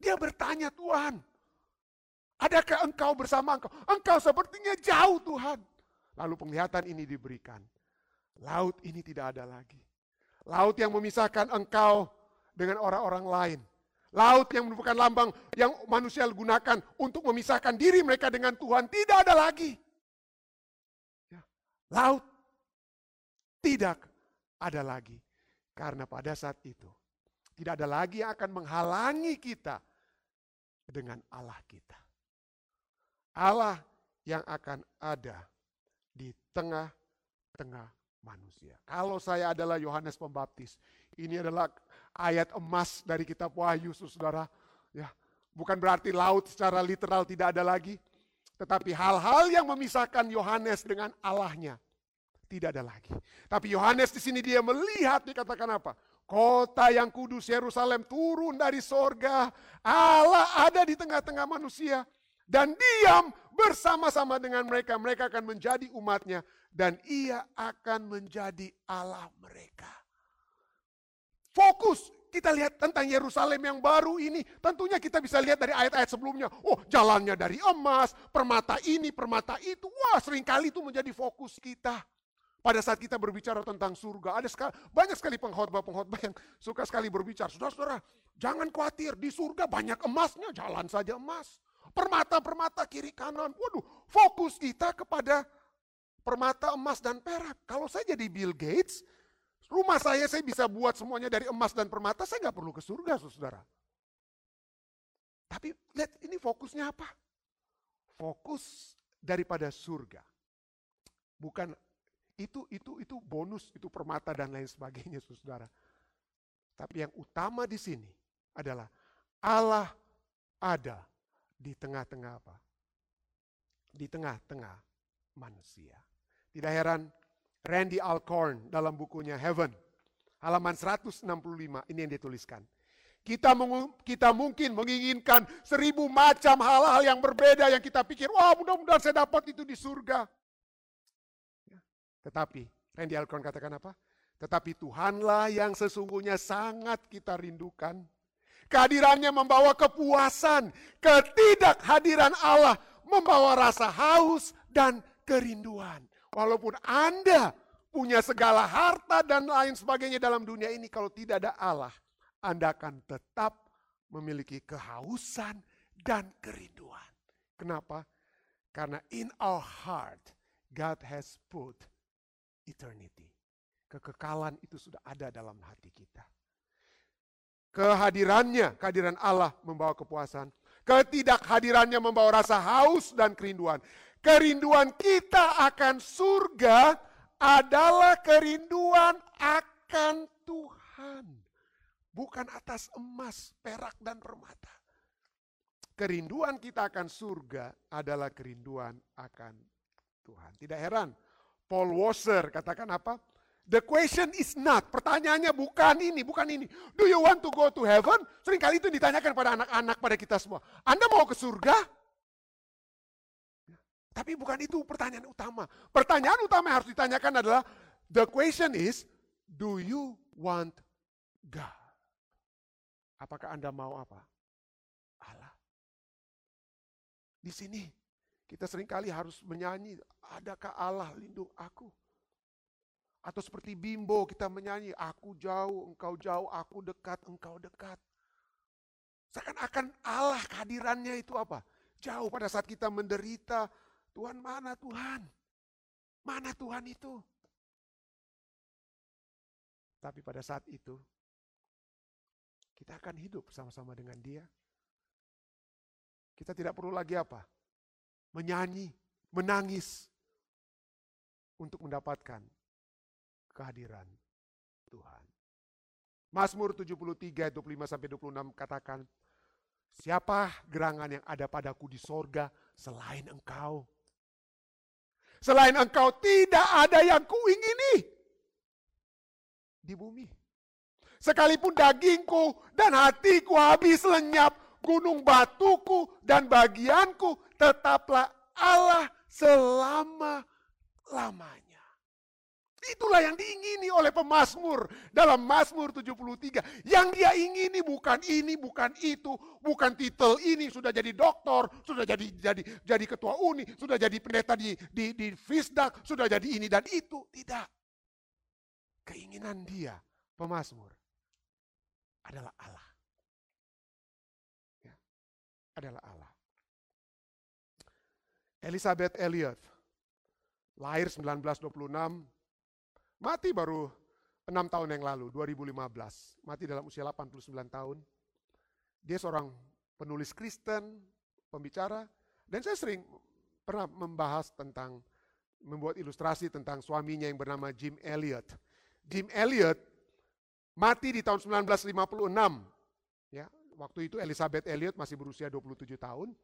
Dia bertanya, Tuhan, adakah engkau bersama engkau? Engkau sepertinya jauh Tuhan. Lalu penglihatan ini diberikan. Laut ini tidak ada lagi. Laut yang memisahkan engkau dengan orang-orang lain. Laut yang merupakan lambang yang manusia gunakan untuk memisahkan diri mereka dengan Tuhan. Tidak ada lagi. Ya. Laut tidak ada lagi. Karena pada saat itu tidak ada lagi yang akan menghalangi kita dengan Allah kita. Allah yang akan ada di tengah-tengah manusia. Kalau saya adalah Yohanes Pembaptis, ini adalah ayat emas dari kitab Wahyu, Saudara. Ya, bukan berarti laut secara literal tidak ada lagi, tetapi hal-hal yang memisahkan Yohanes dengan Allahnya tidak ada lagi. Tapi Yohanes di sini dia melihat dikatakan apa? Kota yang kudus Yerusalem turun dari sorga. Allah ada di tengah-tengah manusia. Dan diam bersama-sama dengan mereka. Mereka akan menjadi umatnya. Dan ia akan menjadi Allah mereka. Fokus kita lihat tentang Yerusalem yang baru ini. Tentunya kita bisa lihat dari ayat-ayat sebelumnya. Oh jalannya dari emas, permata ini, permata itu. Wah sering kali itu menjadi fokus kita. Pada saat kita berbicara tentang surga, ada sekali, banyak sekali pengkhotbah-pengkhotbah yang suka sekali berbicara. Saudara-saudara, jangan khawatir, di surga banyak emasnya, jalan saja emas. Permata-permata kiri kanan. Waduh, fokus kita kepada permata emas dan perak. Kalau saya jadi Bill Gates, rumah saya saya bisa buat semuanya dari emas dan permata, saya nggak perlu ke surga, saudara. Tapi lihat ini fokusnya apa? Fokus daripada surga. Bukan itu itu itu bonus, itu permata dan lain sebagainya, Saudara. Tapi yang utama di sini adalah Allah ada di tengah-tengah apa? Di tengah-tengah manusia. Tidak heran Randy Alcorn dalam bukunya Heaven, halaman 165, ini yang dituliskan. Kita, kita mungkin menginginkan seribu macam hal-hal yang berbeda yang kita pikir, wah mudah-mudahan saya dapat itu di surga. Tetapi, Randy Alcorn katakan apa? Tetapi Tuhanlah yang sesungguhnya sangat kita rindukan. Kehadirannya membawa kepuasan. Ketidakhadiran Allah membawa rasa haus dan kerinduan. Walaupun Anda punya segala harta dan lain sebagainya dalam dunia ini, kalau tidak ada Allah, Anda akan tetap memiliki kehausan dan kerinduan. Kenapa? Karena in our heart, God has put eternity. Kekekalan itu sudah ada dalam hati kita. Kehadirannya, kehadiran Allah membawa kepuasan. Ketidakhadirannya membawa rasa haus dan kerinduan. Kerinduan kita akan surga adalah kerinduan akan Tuhan. Bukan atas emas, perak, dan permata. Kerinduan kita akan surga adalah kerinduan akan Tuhan. Tidak heran, Paul Wasser katakan apa? The question is not, pertanyaannya bukan ini, bukan ini. Do you want to go to heaven? Seringkali itu ditanyakan pada anak-anak pada kita semua. Anda mau ke surga? Tapi bukan itu pertanyaan utama. Pertanyaan utama yang harus ditanyakan adalah, the question is, do you want God? Apakah Anda mau apa? Allah. Di sini kita sering kali harus menyanyi, adakah Allah lindung aku? Atau seperti bimbo kita menyanyi, aku jauh, engkau jauh, aku dekat, engkau dekat. Seakan-akan Allah kehadirannya itu apa? Jauh pada saat kita menderita, Tuhan mana Tuhan? Mana Tuhan itu? Tapi pada saat itu, kita akan hidup sama-sama dengan dia. Kita tidak perlu lagi apa? Menyanyi, menangis untuk mendapatkan kehadiran Tuhan. Mazmur 73, 25 sampai 26 katakan, Siapa gerangan yang ada padaku di sorga selain engkau? Selain engkau tidak ada yang kuingini di bumi. Sekalipun dagingku dan hatiku habis lenyap, gunung batuku dan bagianku tetaplah Allah selama-lamanya. Itulah yang diingini oleh pemazmur dalam Mazmur 73. Yang dia ingini bukan ini, bukan itu, bukan titel ini sudah jadi doktor, sudah jadi jadi jadi ketua uni, sudah jadi pendeta di di di Fisdak, sudah jadi ini dan itu, tidak. Keinginan dia pemazmur adalah Allah. Ya, adalah Allah. Elizabeth Elliot lahir 1926 Mati baru enam tahun yang lalu, 2015. Mati dalam usia 89 tahun. Dia seorang penulis Kristen, pembicara, dan saya sering pernah membahas tentang, membuat ilustrasi tentang suaminya yang bernama Jim Elliot. Jim Elliot mati di tahun 1956. Ya, waktu itu Elizabeth Elliot masih berusia 27 tahun.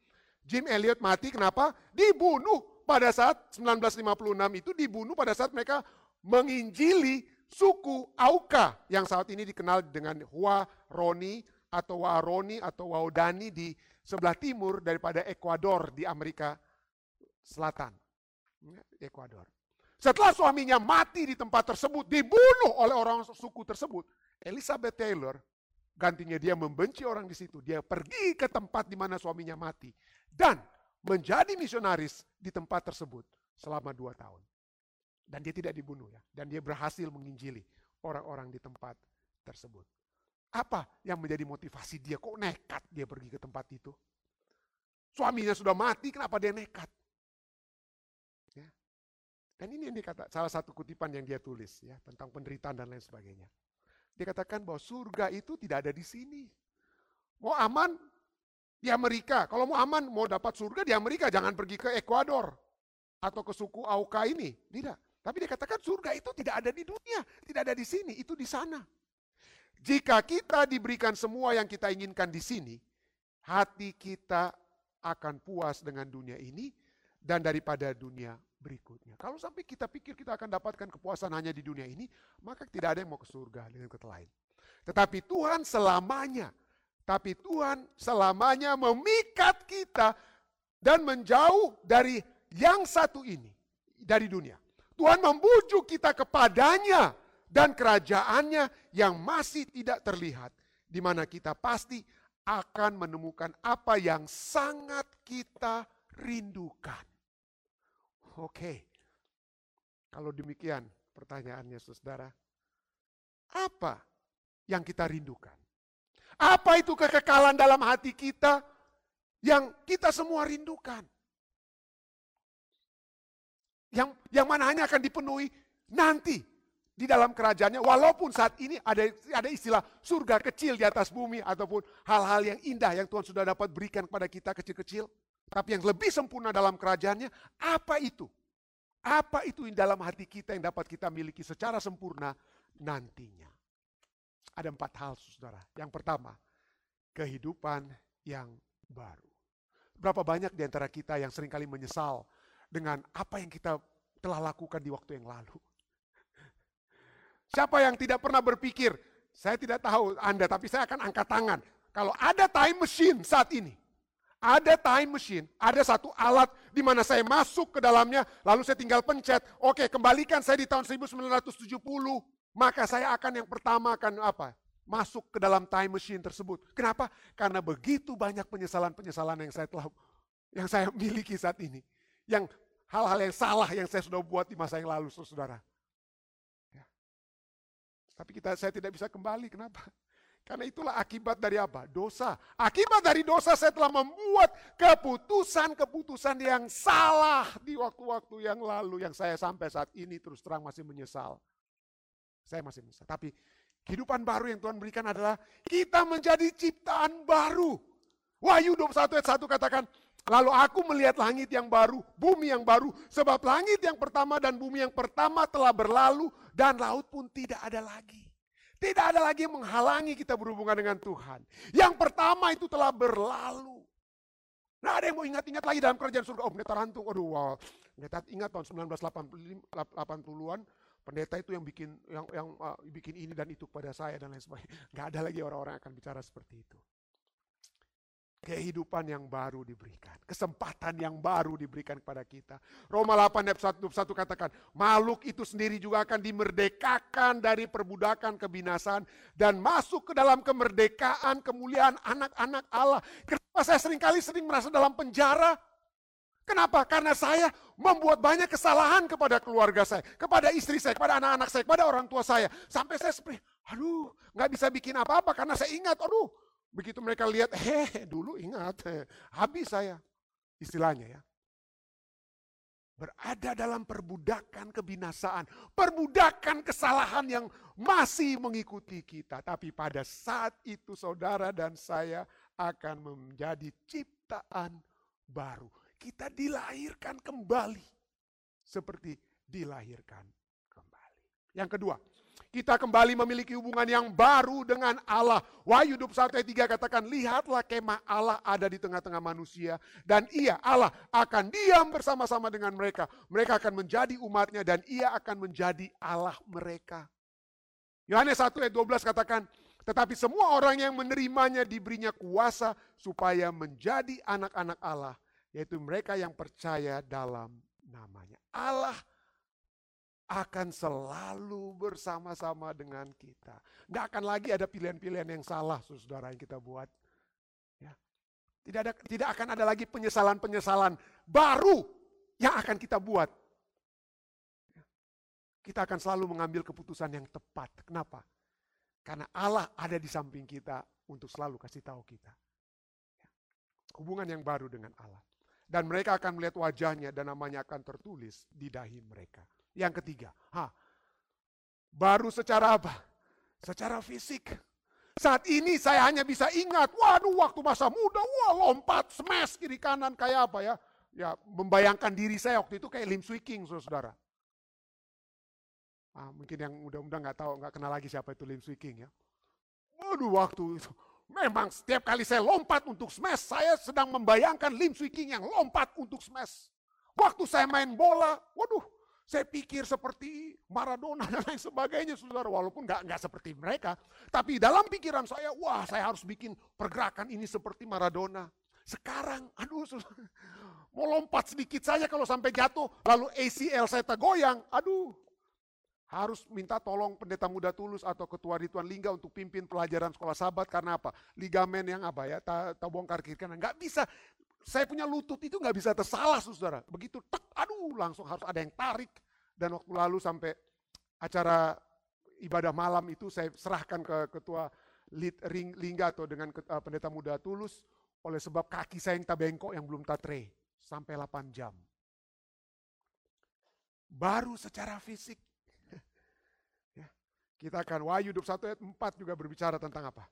Jim Elliot mati kenapa? Dibunuh pada saat 1956 itu dibunuh pada saat mereka menginjili suku Auka yang saat ini dikenal dengan Hua Roni atau Waroni atau Waodani di sebelah timur daripada Ekuador di Amerika Selatan. Ekuador. Setelah suaminya mati di tempat tersebut, dibunuh oleh orang suku tersebut, Elizabeth Taylor gantinya dia membenci orang di situ. Dia pergi ke tempat di mana suaminya mati dan menjadi misionaris di tempat tersebut selama dua tahun. Dan dia tidak dibunuh ya. Dan dia berhasil menginjili orang-orang di tempat tersebut. Apa yang menjadi motivasi dia? Kok nekat dia pergi ke tempat itu? Suaminya sudah mati, kenapa dia nekat? Ya. Dan ini yang dikata salah satu kutipan yang dia tulis ya tentang penderitaan dan lain sebagainya. Dia katakan bahwa surga itu tidak ada di sini. Mau aman di Amerika. Kalau mau aman, mau dapat surga di Amerika, jangan pergi ke Ekuador atau ke suku Auka ini. Tidak. Tapi dia katakan surga itu tidak ada di dunia, tidak ada di sini, itu di sana. Jika kita diberikan semua yang kita inginkan di sini, hati kita akan puas dengan dunia ini dan daripada dunia berikutnya. Kalau sampai kita pikir kita akan dapatkan kepuasan hanya di dunia ini, maka tidak ada yang mau ke surga dengan kata lain. Tetapi Tuhan selamanya Tapi Tuhan selamanya memikat kita dan menjauh dari yang satu ini, dari dunia. Tuhan membujuk kita kepadanya dan kerajaannya yang masih tidak terlihat. Di mana kita pasti akan menemukan apa yang sangat kita rindukan. Oke, kalau demikian pertanyaannya saudara, apa yang kita rindukan? Apa itu kekekalan dalam hati kita yang kita semua rindukan? Yang yang mana hanya akan dipenuhi nanti di dalam kerajaannya walaupun saat ini ada ada istilah surga kecil di atas bumi ataupun hal-hal yang indah yang Tuhan sudah dapat berikan kepada kita kecil-kecil. Tapi yang lebih sempurna dalam kerajaannya apa itu? Apa itu yang dalam hati kita yang dapat kita miliki secara sempurna nantinya ada empat hal saudara. Yang pertama, kehidupan yang baru. Berapa banyak di antara kita yang sering kali menyesal dengan apa yang kita telah lakukan di waktu yang lalu. Siapa yang tidak pernah berpikir, saya tidak tahu Anda, tapi saya akan angkat tangan. Kalau ada time machine saat ini, ada time machine, ada satu alat di mana saya masuk ke dalamnya, lalu saya tinggal pencet, oke kembalikan saya di tahun 1970, maka saya akan yang pertama akan apa? Masuk ke dalam time machine tersebut. Kenapa? Karena begitu banyak penyesalan-penyesalan yang saya telah yang saya miliki saat ini. Yang hal-hal yang salah yang saya sudah buat di masa yang lalu, saudara. Ya. Tapi kita saya tidak bisa kembali. Kenapa? Karena itulah akibat dari apa? Dosa. Akibat dari dosa saya telah membuat keputusan-keputusan yang salah di waktu-waktu yang lalu yang saya sampai saat ini terus terang masih menyesal. Saya masih bisa. Tapi kehidupan baru yang Tuhan berikan adalah kita menjadi ciptaan baru. Wahyu 21 ayat 1 katakan, Lalu aku melihat langit yang baru, bumi yang baru. Sebab langit yang pertama dan bumi yang pertama telah berlalu dan laut pun tidak ada lagi. Tidak ada lagi yang menghalangi kita berhubungan dengan Tuhan. Yang pertama itu telah berlalu. Nah ada yang mau ingat-ingat lagi dalam kerajaan surga. Oh pendeta rantung, aduh wow. Pendeta ingat tahun 1980-an pendeta itu yang bikin yang yang uh, bikin ini dan itu kepada saya dan lain sebagainya. *laughs* Gak ada lagi orang-orang akan bicara seperti itu. Kehidupan yang baru diberikan, kesempatan yang baru diberikan kepada kita. Roma 8 ayat 1, 1 katakan, makhluk itu sendiri juga akan dimerdekakan dari perbudakan kebinasan dan masuk ke dalam kemerdekaan kemuliaan anak-anak Allah. Kenapa saya sering kali sering merasa dalam penjara? Kenapa? Karena saya membuat banyak kesalahan kepada keluarga saya, kepada istri saya, kepada anak-anak saya, kepada orang tua saya. Sampai saya seperti, aduh, nggak bisa bikin apa-apa karena saya ingat, aduh, begitu mereka lihat, *laughs* hehe, dulu ingat, he, *laughs* habis saya. Istilahnya ya. Berada dalam perbudakan kebinasaan, perbudakan kesalahan yang masih mengikuti kita. Tapi pada saat itu saudara dan saya akan menjadi ciptaan baru kita dilahirkan kembali. Seperti dilahirkan kembali. Yang kedua, kita kembali memiliki hubungan yang baru dengan Allah. Wahyu 21 ayat 3 katakan, lihatlah kemah Allah ada di tengah-tengah manusia. Dan ia, Allah, akan diam bersama-sama dengan mereka. Mereka akan menjadi umatnya dan ia akan menjadi Allah mereka. Yohanes 1 ayat 12 katakan, tetapi semua orang yang menerimanya diberinya kuasa supaya menjadi anak-anak Allah yaitu mereka yang percaya dalam namanya. Allah akan selalu bersama-sama dengan kita. Tidak akan lagi ada pilihan-pilihan yang salah, saudara yang kita buat. Ya. Tidak ada, tidak akan ada lagi penyesalan-penyesalan baru yang akan kita buat. Ya. Kita akan selalu mengambil keputusan yang tepat. Kenapa? Karena Allah ada di samping kita untuk selalu kasih tahu kita. Ya. Hubungan yang baru dengan Allah. Dan mereka akan melihat wajahnya dan namanya akan tertulis di dahi mereka. Yang ketiga, ha, baru secara apa? Secara fisik. Saat ini saya hanya bisa ingat, waduh waktu masa muda, wah lompat, smash kiri kanan kayak apa ya. Ya membayangkan diri saya waktu itu kayak Lim Swee saudara. Ah, mungkin yang muda-muda nggak tahu, nggak kenal lagi siapa itu Lim Swee ya. Waduh waktu itu, Memang setiap kali saya lompat untuk smash, saya sedang membayangkan Lim Swee King yang lompat untuk smash. Waktu saya main bola, waduh, Saya pikir seperti Maradona dan lain sebagainya, saudara. Walaupun nggak nggak seperti mereka, tapi dalam pikiran saya, wah saya harus bikin pergerakan ini seperti Maradona. Sekarang, aduh, saudara, mau lompat sedikit saja kalau sampai jatuh, lalu ACL saya tergoyang, aduh, harus minta tolong pendeta muda tulus atau ketua Rituan Lingga untuk pimpin pelajaran sekolah sahabat karena apa? Ligamen yang apa ya, tak ta bongkar kiri kanan. Nggak bisa, saya punya lutut itu nggak bisa tersalah saudara. Begitu tek, aduh langsung harus ada yang tarik. Dan waktu lalu sampai acara ibadah malam itu saya serahkan ke ketua ring, Lingga atau dengan uh, pendeta muda tulus. Oleh sebab kaki saya yang tak bengkok yang belum tatre. Sampai 8 jam. Baru secara fisik kita akan Wahyu 21 ayat 4 juga berbicara tentang apa?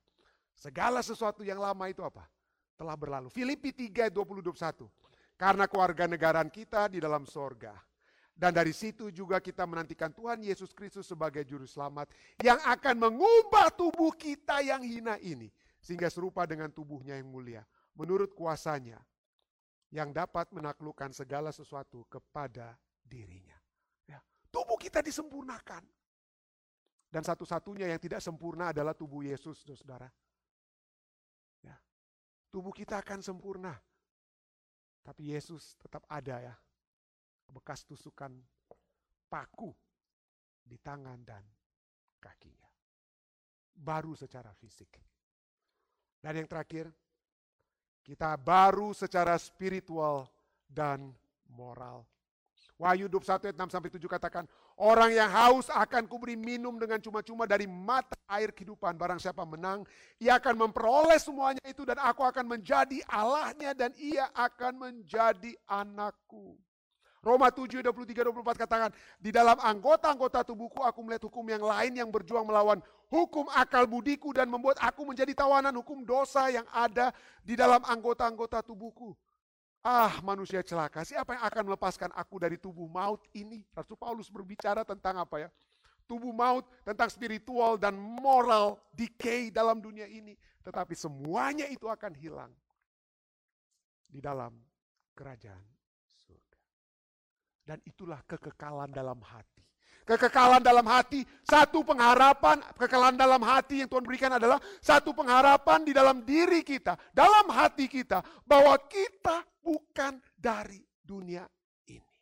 Segala sesuatu yang lama itu apa? Telah berlalu. Filipi 3 ayat 20 21. Karena keluarga negaraan kita di dalam sorga. Dan dari situ juga kita menantikan Tuhan Yesus Kristus sebagai juru selamat yang akan mengubah tubuh kita yang hina ini. Sehingga serupa dengan tubuhnya yang mulia. Menurut kuasanya yang dapat menaklukkan segala sesuatu kepada dirinya. Ya, tubuh kita disempurnakan. Dan satu-satunya yang tidak sempurna adalah tubuh Yesus, saudara. Ya. Tubuh kita akan sempurna. Tapi Yesus tetap ada ya. Bekas tusukan paku di tangan dan kakinya. Baru secara fisik. Dan yang terakhir, kita baru secara spiritual dan moral. Wahyu 21 ayat 6 sampai 7 katakan, Orang yang haus akan kuberi minum dengan cuma-cuma dari mata air kehidupan. Barang siapa menang, ia akan memperoleh semuanya itu dan aku akan menjadi Allahnya dan ia akan menjadi anakku. Roma 7, 23, 24 katakan, di dalam anggota-anggota tubuhku aku melihat hukum yang lain yang berjuang melawan hukum akal budiku dan membuat aku menjadi tawanan hukum dosa yang ada di dalam anggota-anggota tubuhku. Ah manusia celaka, siapa yang akan melepaskan aku dari tubuh maut ini? Rasul Paulus berbicara tentang apa ya? Tubuh maut, tentang spiritual dan moral decay dalam dunia ini. Tetapi semuanya itu akan hilang di dalam kerajaan surga. Dan itulah kekekalan dalam hati. Kekekalan dalam hati, satu pengharapan, kekekalan dalam hati yang Tuhan berikan adalah satu pengharapan di dalam diri kita, dalam hati kita, bahwa kita bukan dari dunia ini.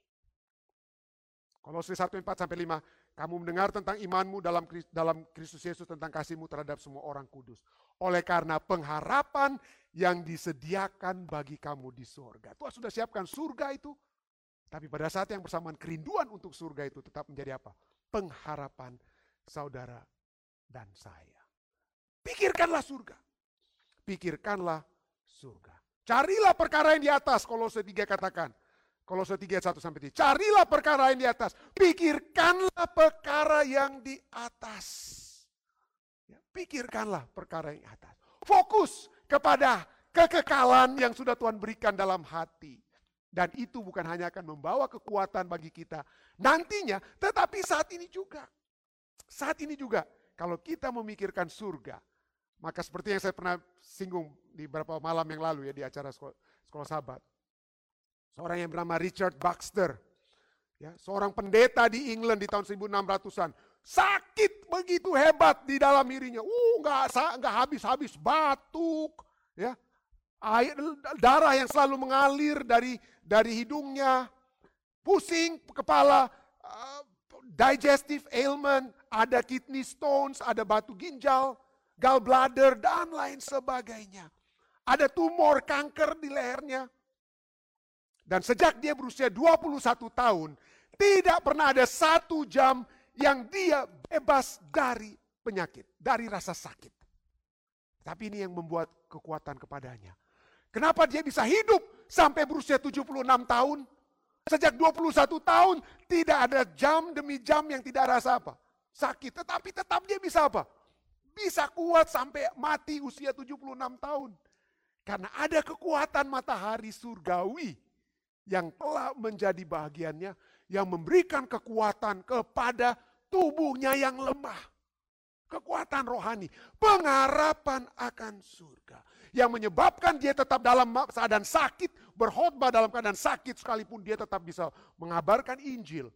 Kolose 1, 4 sampai 5, kamu mendengar tentang imanmu dalam dalam Kristus Yesus tentang kasihmu terhadap semua orang kudus. Oleh karena pengharapan yang disediakan bagi kamu di surga. Tuhan sudah siapkan surga itu tapi pada saat yang bersamaan kerinduan untuk surga itu tetap menjadi apa? Pengharapan saudara dan saya. Pikirkanlah surga. Pikirkanlah surga. Carilah perkara yang di atas, Kolose 3 katakan. Kolose 3 1 sampai 3. Carilah perkara yang di atas. Pikirkanlah perkara yang di atas. Ya, pikirkanlah perkara yang di atas. Fokus kepada kekekalan yang sudah Tuhan berikan dalam hati. Dan itu bukan hanya akan membawa kekuatan bagi kita nantinya, tetapi saat ini juga. Saat ini juga, kalau kita memikirkan surga, maka seperti yang saya pernah singgung di beberapa malam yang lalu ya di acara sekolah, sekolah sahabat. Seorang yang bernama Richard Baxter, ya, seorang pendeta di England di tahun 1600-an, sakit begitu hebat di dalam dirinya. Uh, nggak nggak habis-habis batuk, ya, air darah yang selalu mengalir dari dari hidungnya, pusing kepala, uh, digestive ailment, ada kidney stones, ada batu ginjal, gallbladder, dan lain sebagainya. Ada tumor kanker di lehernya. Dan sejak dia berusia 21 tahun, tidak pernah ada satu jam yang dia bebas dari penyakit, dari rasa sakit. Tapi ini yang membuat kekuatan kepadanya. Kenapa dia bisa hidup sampai berusia 76 tahun? Sejak 21 tahun tidak ada jam demi jam yang tidak rasa apa? Sakit. Tetapi tetap dia bisa apa? Bisa kuat sampai mati usia 76 tahun. Karena ada kekuatan matahari surgawi yang telah menjadi bagiannya yang memberikan kekuatan kepada tubuhnya yang lemah. Kekuatan rohani, pengharapan akan surga yang menyebabkan dia tetap dalam keadaan sakit, berkhotbah dalam keadaan sakit sekalipun dia tetap bisa mengabarkan Injil.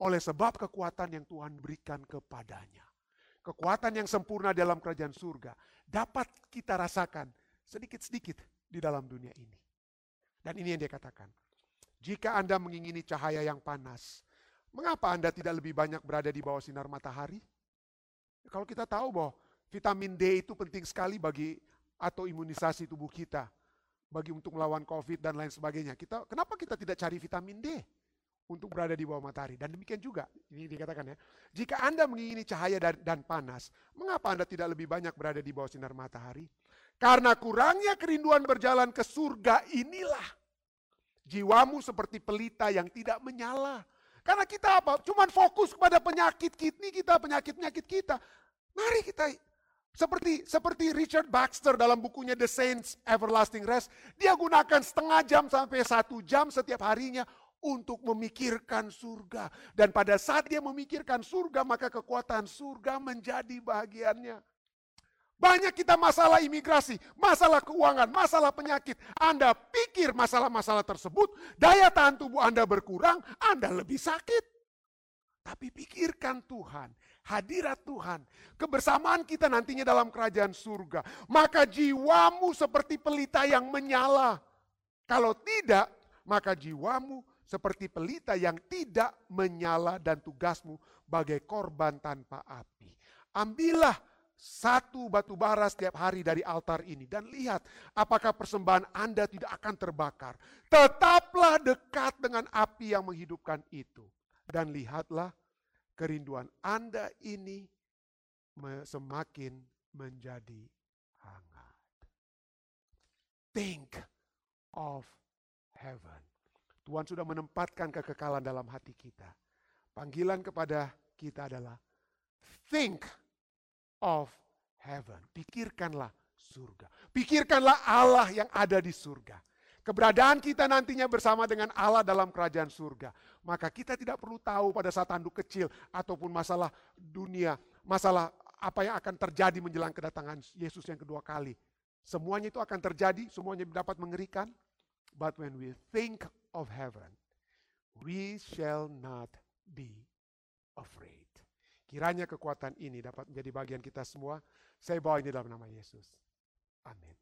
oleh sebab kekuatan yang Tuhan berikan kepadanya. Kekuatan yang sempurna dalam kerajaan surga dapat kita rasakan sedikit-sedikit di dalam dunia ini. Dan ini yang dia katakan. Jika Anda mengingini cahaya yang panas, mengapa Anda tidak lebih banyak berada di bawah sinar matahari? Kalau kita tahu bahwa vitamin D itu penting sekali bagi atau imunisasi tubuh kita, bagi untuk melawan COVID dan lain sebagainya. Kita kenapa kita tidak cari vitamin D untuk berada di bawah matahari? Dan demikian juga, ini dikatakan ya, jika Anda mengingini cahaya dan panas, mengapa Anda tidak lebih banyak berada di bawah sinar matahari? Karena kurangnya kerinduan berjalan ke surga inilah jiwamu seperti pelita yang tidak menyala. Karena kita apa? Cuman fokus kepada penyakit kidney kita, penyakit-penyakit kita. Mari kita seperti seperti Richard Baxter dalam bukunya The Saints Everlasting Rest, dia gunakan setengah jam sampai satu jam setiap harinya untuk memikirkan surga. Dan pada saat dia memikirkan surga, maka kekuatan surga menjadi bahagiannya. Banyak kita masalah imigrasi, masalah keuangan, masalah penyakit. Anda pikir masalah-masalah tersebut, daya tahan tubuh Anda berkurang, Anda lebih sakit. Tapi pikirkan Tuhan, hadirat Tuhan, kebersamaan kita nantinya dalam kerajaan surga. Maka jiwamu seperti pelita yang menyala. Kalau tidak, maka jiwamu seperti pelita yang tidak menyala dan tugasmu bagai korban tanpa api. Ambillah satu batu bara setiap hari dari altar ini. Dan lihat apakah persembahan Anda tidak akan terbakar. Tetaplah dekat dengan api yang menghidupkan itu. Dan lihatlah kerinduan Anda ini semakin menjadi hangat. Think of heaven. Tuhan sudah menempatkan kekekalan dalam hati kita. Panggilan kepada kita adalah think of heaven. Pikirkanlah surga. Pikirkanlah Allah yang ada di surga. Keberadaan kita nantinya bersama dengan Allah dalam kerajaan surga. Maka kita tidak perlu tahu pada saat tanduk kecil ataupun masalah dunia, masalah apa yang akan terjadi menjelang kedatangan Yesus yang kedua kali. Semuanya itu akan terjadi, semuanya dapat mengerikan. But when we think of heaven, we shall not be afraid. Kiranya kekuatan ini dapat menjadi bagian kita semua. Saya bawa ini dalam nama Yesus. Amin.